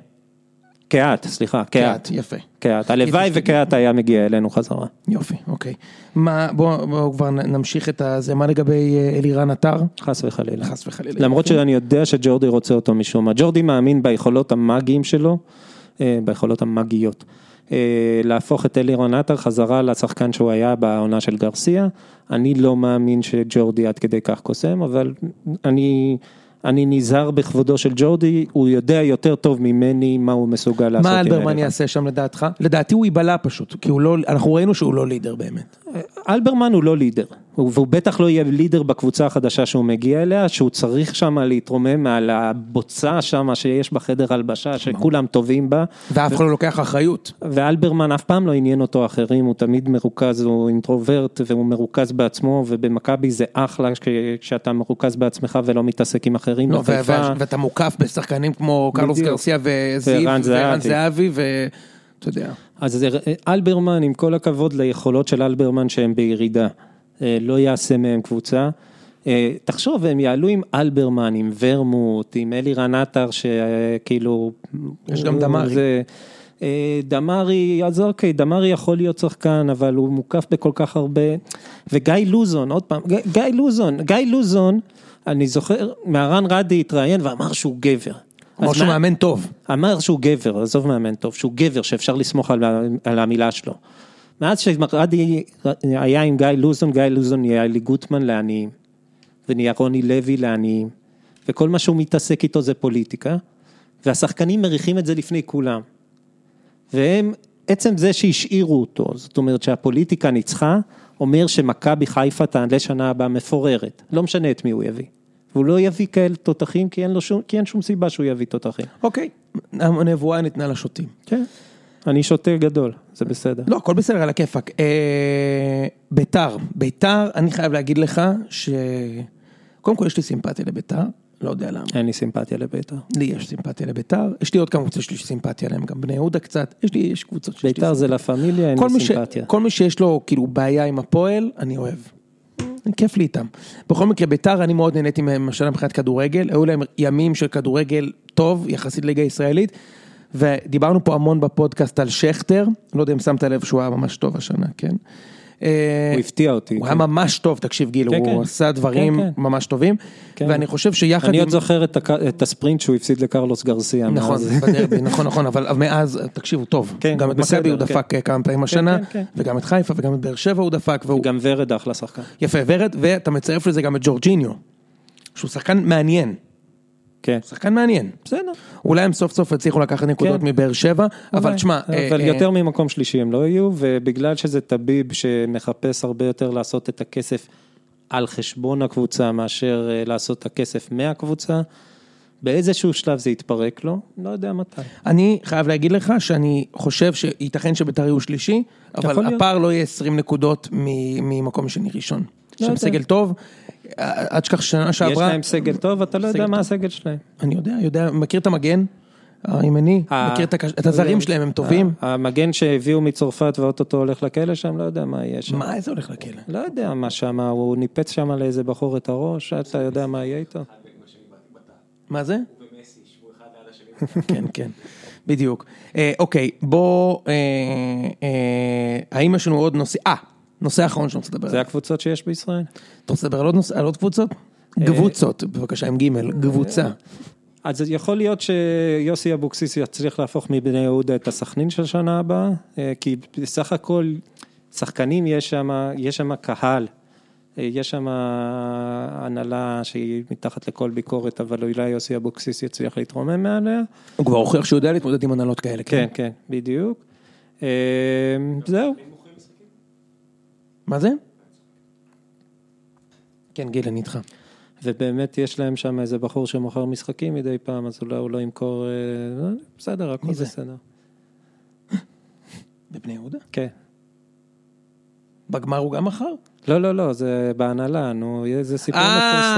קהת, סליחה, קהת. יפה. קהת. הלוואי וקהת היה מגיע אלינו חזרה. יופי, אוקיי. מה, בוא, בוא כבר נמשיך את הזה, מה לגבי אה, אלירן עטר? חס וחלילה. חס וחלילה. למרות שאני יודע שג'ורדי רוצה אותו משום מה. ג'ורדי מאמין ביכולות המאגיים שלו, אה, ביכולות המאגיות. אה, להפוך את אלירון עטר חזרה לשחקן שהוא היה בעונה של גרסיה. אני לא מאמין שג'ורדי עד כדי כך קוסם, אבל אני... אני נזהר בכבודו של ג'ורדי, הוא יודע יותר טוב ממני מה הוא מסוגל לעשות מה אלברמן. יעשה שם לדעתך? לדעתי הוא ייבלע פשוט, כי לא, אנחנו ראינו שהוא לא לידר באמת. אלברמן הוא לא לידר, הוא- והוא בטח לא יהיה לידר בקבוצה החדשה שהוא מגיע אליה, שהוא צריך שם להתרומם מעל הבוצה שם שיש בחדר הלבשה, שכולם טובים בה, ואף אחד לא לוקח אחריות. ואלברמן אף פעם לא עניין אותו אחרים, הוא תמיד מרוכז, הוא אינטרוברט והוא מרוכז בעצמו, ובמכבי זה אחלה כש- כשאתה מרוכז בעצמך ולא מתעסק עם אחרים, לא, ו- בחיפה, ואתה מוקף בשחקנים כמו קרלוס. גרסיה וזיו וערן זהבי. ואתה יודע. אז אלברמן, עם כל הכבוד ליכולות של אלברמן שהם בירידה, אה, לא יעשה מהם קבוצה. אה, תחשוב, הם יעלו עם אלברמן, עם ורמוט, עם אלירן עטר, שכאילו... יש גם דמרי. זה, אה, דמרי, אז אוקיי, דמרי יכול להיות שחקן, אבל הוא מוקף בכל כך הרבה, וגיא לוזון, עוד פעם, גיא לוזון, גיא לוזון, אני זוכר, מהרן רדי התראיין ואמר שהוא גבר. אמר שהוא מה- מאמן טוב. אמר שהוא גבר, עזוב מאמן טוב, שהוא גבר, שאפשר לסמוך על, על המילה שלו. מאז שרדי היה עם גיא לוזון, גיא לוזון נהיה אלי גוטמן לעניים, ונהיה רוני לוי לעניים, וכל מה שהוא מתעסק איתו זה פוליטיקה, והשחקנים מריחים את זה לפני כולם. והם, עצם זה שהשאירו אותו, זאת אומרת שהפוליטיקה ניצחה, אומר שמכבי חיפה תעלה שנה הבאה מפוררת, לא משנה את מי הוא יביא. והוא לא יביא כאלה תותחים, כי אין, לו שום, כי אין שום סיבה שהוא יביא תותחים. אוקיי, הנבואה ניתנה לשוטים. כן. אני שוטה גדול, זה בסדר. לא, הכל בסדר, על הכיפאק. אה, ביתר, ביתר, אני חייב להגיד לך ש... קודם כל יש לי סימפתיה לביתר, לא יודע למה. אין לי סימפתיה לבית"ר. לי יש סימפתיה לביתר, יש לי עוד כמה קבוצות שיש לי סימפתיה להם, גם בני יהודה קצת, יש לי, יש קבוצות שיש לי בית"ר זה לה פמיליה, אין לי. סימפתיה. כל מי שיש לו כאילו בעיה עם הפועל, אני אוהב. כיף לי איתם. בכל מקרה, ביתר, אני מאוד נהניתי מהם השנה מבחינת כדורגל, היו להם ימים של כדורגל טוב, יחסית ליגה ישראלית, ודיברנו פה המון בפודקאסט על שכטר, לא יודע אם שמת לב שהוא היה ממש טוב השנה, כן? אה, הוא הפתיע אותי. הוא כן. היה ממש טוב, תקשיב גיל, כן, הוא כן. עשה דברים כן, כן. ממש טובים, כן. ואני חושב שיחד אני עם... עוד זוכר את הספרינט שהוא הפסיד לקרלוס גרסיה. נכון. בדרבי, נכון, נכון, אבל מאז, תקשיב, הוא טוב. כן, גם את מכבי הוא. דפק אה, כמה פעמים השנה, כן, כן. וגם את חיפה וגם את באר שבע הוא דפק, גם ורד אחלה שחקן. יפה, ורד, ואתה מצרף לזה גם את ג'ורג'יניו, שהוא שחקן מעניין, כן. שחקן מעניין. בסדר. אולי הם סוף סוף הצליחו לקחת נקודות כן. מבאר שבע, אבל אולי. תשמע, אה, אבל אה, יותר ממקום שלישי הם לא יהיו, ובגלל שזה טביב שמחפש הרבה יותר לעשות את הכסף על חשבון הקבוצה מאשר אה, לעשות את הכסף מהקבוצה, באיזשהו שלב זה יתפרק לו, לא יודע מתי. אני חייב להגיד לך שאני חושב שייתכן שביתר יהיו שלישי, אבל. הפער לא יהיה 20 נקודות ממקום שני ראשון. יש להם יודע. סגל טוב, אה, עד שכח שנה יש שעברה, להם סגל טוב, אתה לא יודע מה. הסגל שלהם. אני יודע, יודע, מכיר את המגן, הימני, אה, מכיר את הזרים שלהם, הם טובים. המגן שהביאו מצרפת ואו-טו-טו הולך לכלא שם, לא יודע מה יהיה שם. מה, איזה הולך לכלא? לא יודע מה שם, הוא ניפץ שם לאיזה בחור את הראש, אתה יודע מה יהיה איתו? מה זה? כן, כן, בדיוק. אה, אוקיי, בוא, אה, אה, האם יש לנו עוד נושא, אה, נושא אחרון שאני רוצה לדבר זה עליו. הקבוצות שיש בישראל. אתה רוצה לדבר על עוד קבוצות? קבוצות, בבקשה, עם גימל, קבוצה. אז יכול להיות שיוסי אבוקסיס יצליח להפוך מבני יהודה את הסכנין של שנה הבאה, אה, כי בסך הכל שחקנים יש שם, יש שם קהל, אה, יש שם הנהלה שהיא מתחת לכל ביקורת, אבל אולי יוסי אבוקסיס יצליח להתרומם מעליה. הוא כבר הוכיח שהוא יודע להתמודד עם הנהלות כאלה, כן, כן, בדיוק. אה, זהו. מה זה? כן, גיל, אני איתך. ובאמת יש להם שם איזה בחור שמוכר משחקים מדי פעם, אז אולי הוא לא ימכור, אה, לא, בסדר, הכל? בסדר. בבני יהודה? כן. בגמר הוא גם מכר? לא, לא, לא, זה בהנהלה, נו, זה סיפור אה,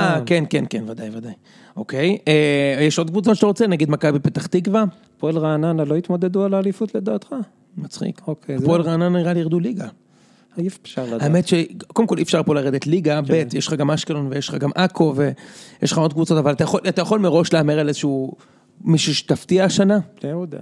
מפורסם. כן, כן, כן, ודאי, ודאי. אוקיי, אה, יש עוד קבוצות שאתה רוצה? נגיד מכבי פתח תקווה? הפועל רעננה לא התמודדו על האליפות לדעתך? מצחיק. אוקיי, הפועל זה- רעננה נראה לי ירדו ליגה. אי אפשר לדעת. האמת שקודם כל אי אפשר פה לרדת ליגה, כן. ב', יש לך גם אשקלון ויש לך גם עכו ויש לך עוד קבוצות, אבל אתה יכול, אתה יכול מראש להמר על איזשהו מישהו שתפתיע השנה? בני יהודה.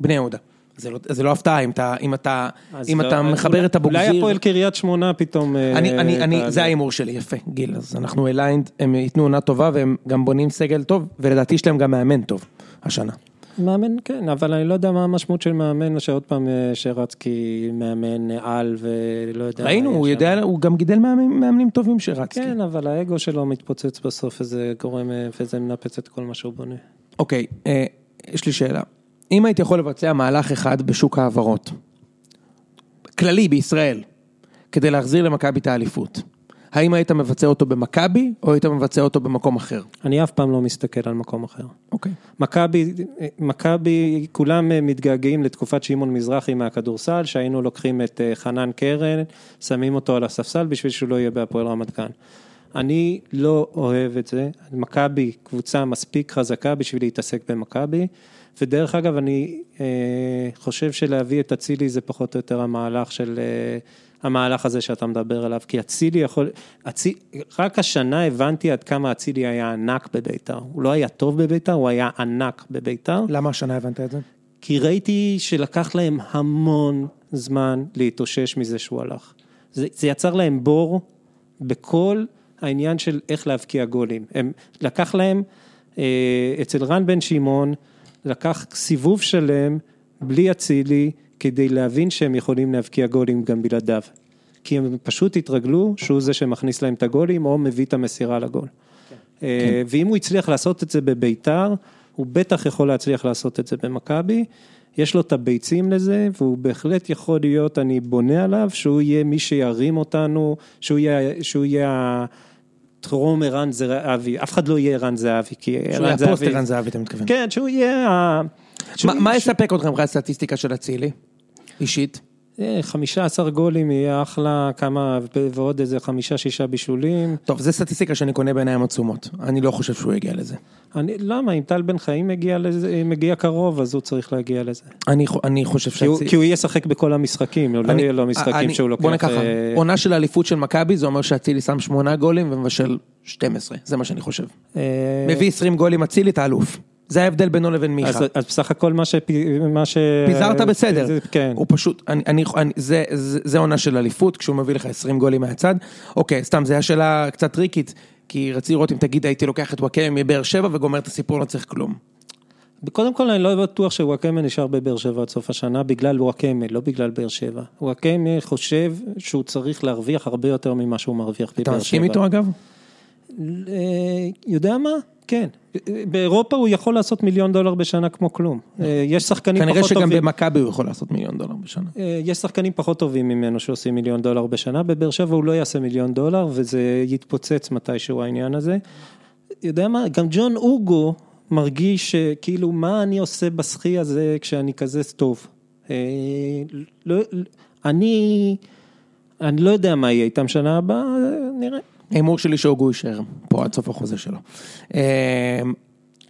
בני יהודה. זה לא, זה לא הפתעה אם אתה, אם אתה, אם לא- אתה מחבר אולי- את אבוגזיר. אולי הפועל קריית שמונה פתאום... אה, אני, אני, אני, תעלה. זה ההימור שלי, יפה, גיל, אז אנחנו אליינד, הם ייתנו עונה טובה והם גם בונים סגל טוב, ולדעתי יש להם גם מאמן טוב, השנה. מאמן, כן, אבל אני לא יודע מה המשמעות של מאמן, שעוד פעם אה, שרץ כמאמן על ולא יודע. ראינו, הוא יודע, הוא גם גידל מאמנים, מאמנים טובים. שרצקי. כן, אבל האגו שלו מתפוצץ בסוף, וזה גורם, אה, וזה מנפץ את כל מה שהוא בונה. אוקיי, אה, יש לי שאלה. אם הייתי יכול לבצע מהלך אחד בשוק ההעברות, כללי בישראל, כדי להחזיר למכבי את האליפות, האם היית מבצע אותו במכבי, או היית מבצע אותו במקום אחר? אני אף פעם לא מסתכל על מקום אחר. אוקיי. מכבי, מכבי, כולם אה, מתגעגעים לתקופת שמעון מזרחי מהכדורסל, שהיינו לוקחים את אה, חנן קרן, שמים אותו על הספסל בשביל שהוא לא יהיה בהפועל רמת גן. אני לא אוהב את זה, מכבי קבוצה מספיק חזקה בשביל להתעסק במכבי, ודרך אגב אני אה, חושב שלהביא את אצילי זה פחות או יותר המהלך של, אה, המהלך הזה שאתה מדבר עליו, כי אצילי יכול, אציל, רק השנה הבנתי עד כמה אצילי היה ענק בביתר, הוא לא היה טוב בביתר, הוא היה ענק בביתר, למה השנה הבנת את זה? כי ראיתי שלקח להם המון זמן להתאושש מזה שהוא הלך. זה, זה יצר להם בור בכל העניין של איך להבקיע גולים. הם, לקח להם, אה, אצל רן בן שמעון, לקח סיבוב שלם, בלי אצילי, כדי להבין שהם יכולים להבקיע גולים גם בלעדיו. כי הם פשוט התרגלו שהוא זה שמכניס להם את הגולים, או מביא את המסירה לגול. כן. ואם הוא הצליח לעשות את זה בביתר, הוא בטח יכול להצליח לעשות את זה במכבי. יש לו את הביצים לזה, והוא בהחלט יכול להיות, אני בונה עליו, שהוא יהיה מי שירים אותנו, שהוא יהיה, שהוא יהיה טרום ערן זהבי, אף אחד לא יהיה ערן זהבי, כי ערן זהבי... שהוא יהיה פוסט ערן זהבי, אתה מתכוון. כן, שהוא יהיה ה... מה יספק אותך מבחינת הסטטיסטיקה של אצילי, אישית? 15 גולים יהיה אחלה, כמה, ועוד איזה חמישה, שישה בישולים. טוב, זה סטטיסטיקה שאני קונה בעיניים עצומות, אני לא חושב שהוא יגיע לזה. אני, למה, אם טל בן חיים מגיע, לזה, מגיע קרוב, אז הוא צריך להגיע לזה. אני, אני חושב ש... כי, הוא, כי הוא ישחק בכל המשחקים, לא יהיה לו משחקים אני, שהוא לוקח... בוא נקח, אה... עונה של האליפות של מכבי, זה אומר שאצילי שם שמונה גולים ומבשל 12, זה מה שאני חושב. אה... מביא 20 גולים אצילי, אתה אלוף. זה ההבדל בינו לבין מיכה. אז, אז בסך הכל מה ש... מה ש... פיזרת בסדר. זה, כן. הוא פשוט, אני, אני, אני, זה, זה, זה עונה של אליפות, כשהוא מביא לך 20 גולים מהצד. אוקיי, סתם, זו הייתה שאלה קצת טריקית, כי רציתי לראות אם תגיד הייתי לוקח את וואקמה מבאר שבע וגומר את הסיפור, לא צריך כלום. קודם כל אני לא בטוח שוואקמה נשאר בבאר שבע עד סוף השנה בגלל וואקמה, לא בגלל באר שבע. וואקמה חושב שהוא צריך להרוויח הרבה יותר ממה שהוא מרוויח בבאר שבע. אתה מסכים איתו אגב? אה, יודע מה? כן, באירופה הוא יכול לעשות מיליון דולר בשנה כמו כלום. אה, יש שחקנים פחות טובים. כנראה שגם במכבי הוא יכול לעשות מיליון דולר בשנה. אה, יש שחקנים פחות טובים ממנו שעושים מיליון דולר בשנה, בבאר שבע הוא לא יעשה מיליון דולר וזה יתפוצץ מתישהו העניין הזה. יודע מה, גם ג'ון אוגו מרגיש כאילו מה אני עושה בסחי הזה כשאני כזה טוב. אה, לא, אני, אני לא יודע מה יהיה איתם שנה הבאה, נראה. ההימור שלי שהוגו יישאר פה עד סוף החוזה שלו. אמ,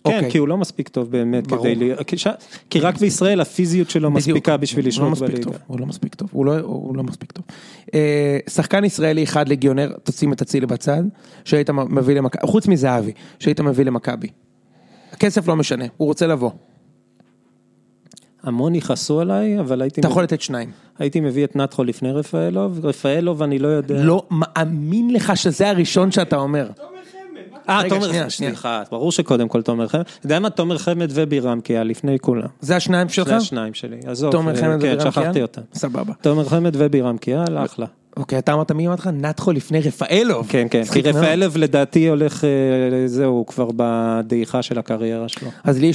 כן, אוקיי. כי הוא לא מספיק טוב באמת כדי, כי רק בישראל הפיזיות שלו מספיקה בשביל לשלוט בליגה. הוא לא מספיק טוב, הוא לא מספיק טוב. אה, שחקן ישראלי אחד לגיונר, תשים את אצילי בצד, שהיית מביא למכבי, חוץ מזהבי, שהיית מביא למכבי. הכסף לא משנה, הוא רוצה לבוא. המון יכעסו עליי, אבל הייתי... אתה יכול לתת שניים. הייתי מביא את נתחו לפני רפאלוב, רפאלוב אני לא יודע... לא מאמין לך שזה הראשון שאתה אומר. אה, תומר חמד, סליחה, ברור שקודם כל תומר חמד, אתה יודע מה, תומר חמד ובירם קיאל לפני כולם. זה השניים שלך? זה השניים שלי, עזוב, תומר חמד ובירם קיאל? כן, שכחתי אותם. סבבה. תומר חמד ובירם קיאל, אחלה. אוקיי, אתה אמרת מי אמרת לך? נתחו לפני רפאלוב. כן, כן, כי רפאלוב לדעתי הולך, אה, זהו, כבר בדעיכה של הקריירה שלו. אז לי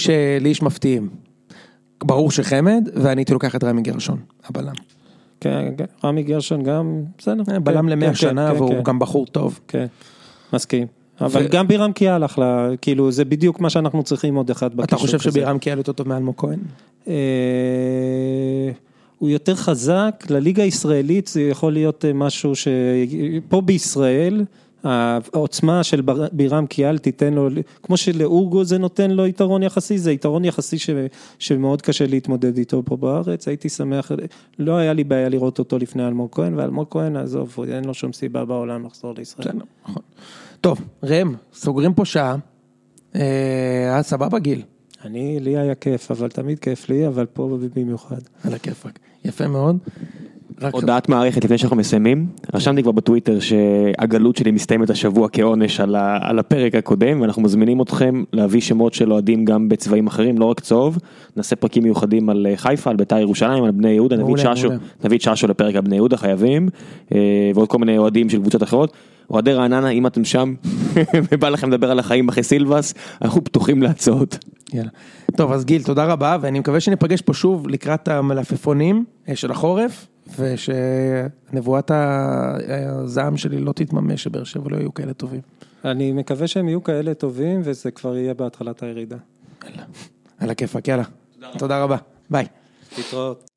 יש מפתיעים. ברור שחמד, ואני הייתי לוקח את רמי גרשון, הבלם. כן, כן, רמי גרשון גם, בסדר. אה, בלם כן, למאה כן, שנה, והוא גם בחור טוב. כן, מסכים. אבל גם בירם קיאל אחלה, כאילו זה בדיוק מה שאנחנו צריכים עוד אחד בקישור. אתה חושב שבירם קיאל יותר טוב מאלמוג כהן? אה, הוא יותר חזק, לליגה הישראלית זה יכול להיות אה, משהו שפה בישראל, העוצמה של בירם קיאל תיתן לו, כמו שלאורגו זה נותן לו יתרון יחסי, זה יתרון יחסי ש, שמאוד קשה להתמודד איתו פה בארץ, הייתי שמח, לא היה לי בעיה לראות אותו לפני אלמוג כהן, ואלמוג כהן, עזוב, אין לו שום סיבה בעולם לחזור לישראל. נכון. טוב, ראם, סוגרים פה שעה, אה, סבבה גיל. אני, לי היה כיף, אבל תמיד כיף לי, אבל פה במיוחד. על הכיפאק, יפה מאוד. הודעת מערכת לפני שאנחנו מסיימים, רשמתי כבר בטוויטר שהגלות שלי מסתיימת השבוע כעונש על, ה, על הפרק הקודם ואנחנו מזמינים אתכם להביא שמות של אוהדים גם בצבעים אחרים, לא רק צהוב, נעשה פרקים מיוחדים על חיפה, על בית"ר ירושלים, על בני יהודה, נביא את ששו, ששו לפרק על בני יהודה חייבים, אה, ועוד כל מיני אוהדים של קבוצות אחרות. אוהדי רעננה, אם אתם שם ובא לכם לדבר על החיים אחרי סילבס, אנחנו פתוחים להצעות. יאללה. טוב, אז גיל, תודה רבה, ואני מקווה שניפגש פה שוב לקראת המלפפונים אה, של החורף, ושנבואת הזעם שלי לא תתממש, שבאר שבע לא יהיו כאלה טובים. אני מקווה שהם יהיו כאלה טובים, וזה כבר יהיה בהתחלת הירידה. יאללה, על הכיפאק, יאללה. תודה רבה, ביי. להתראות.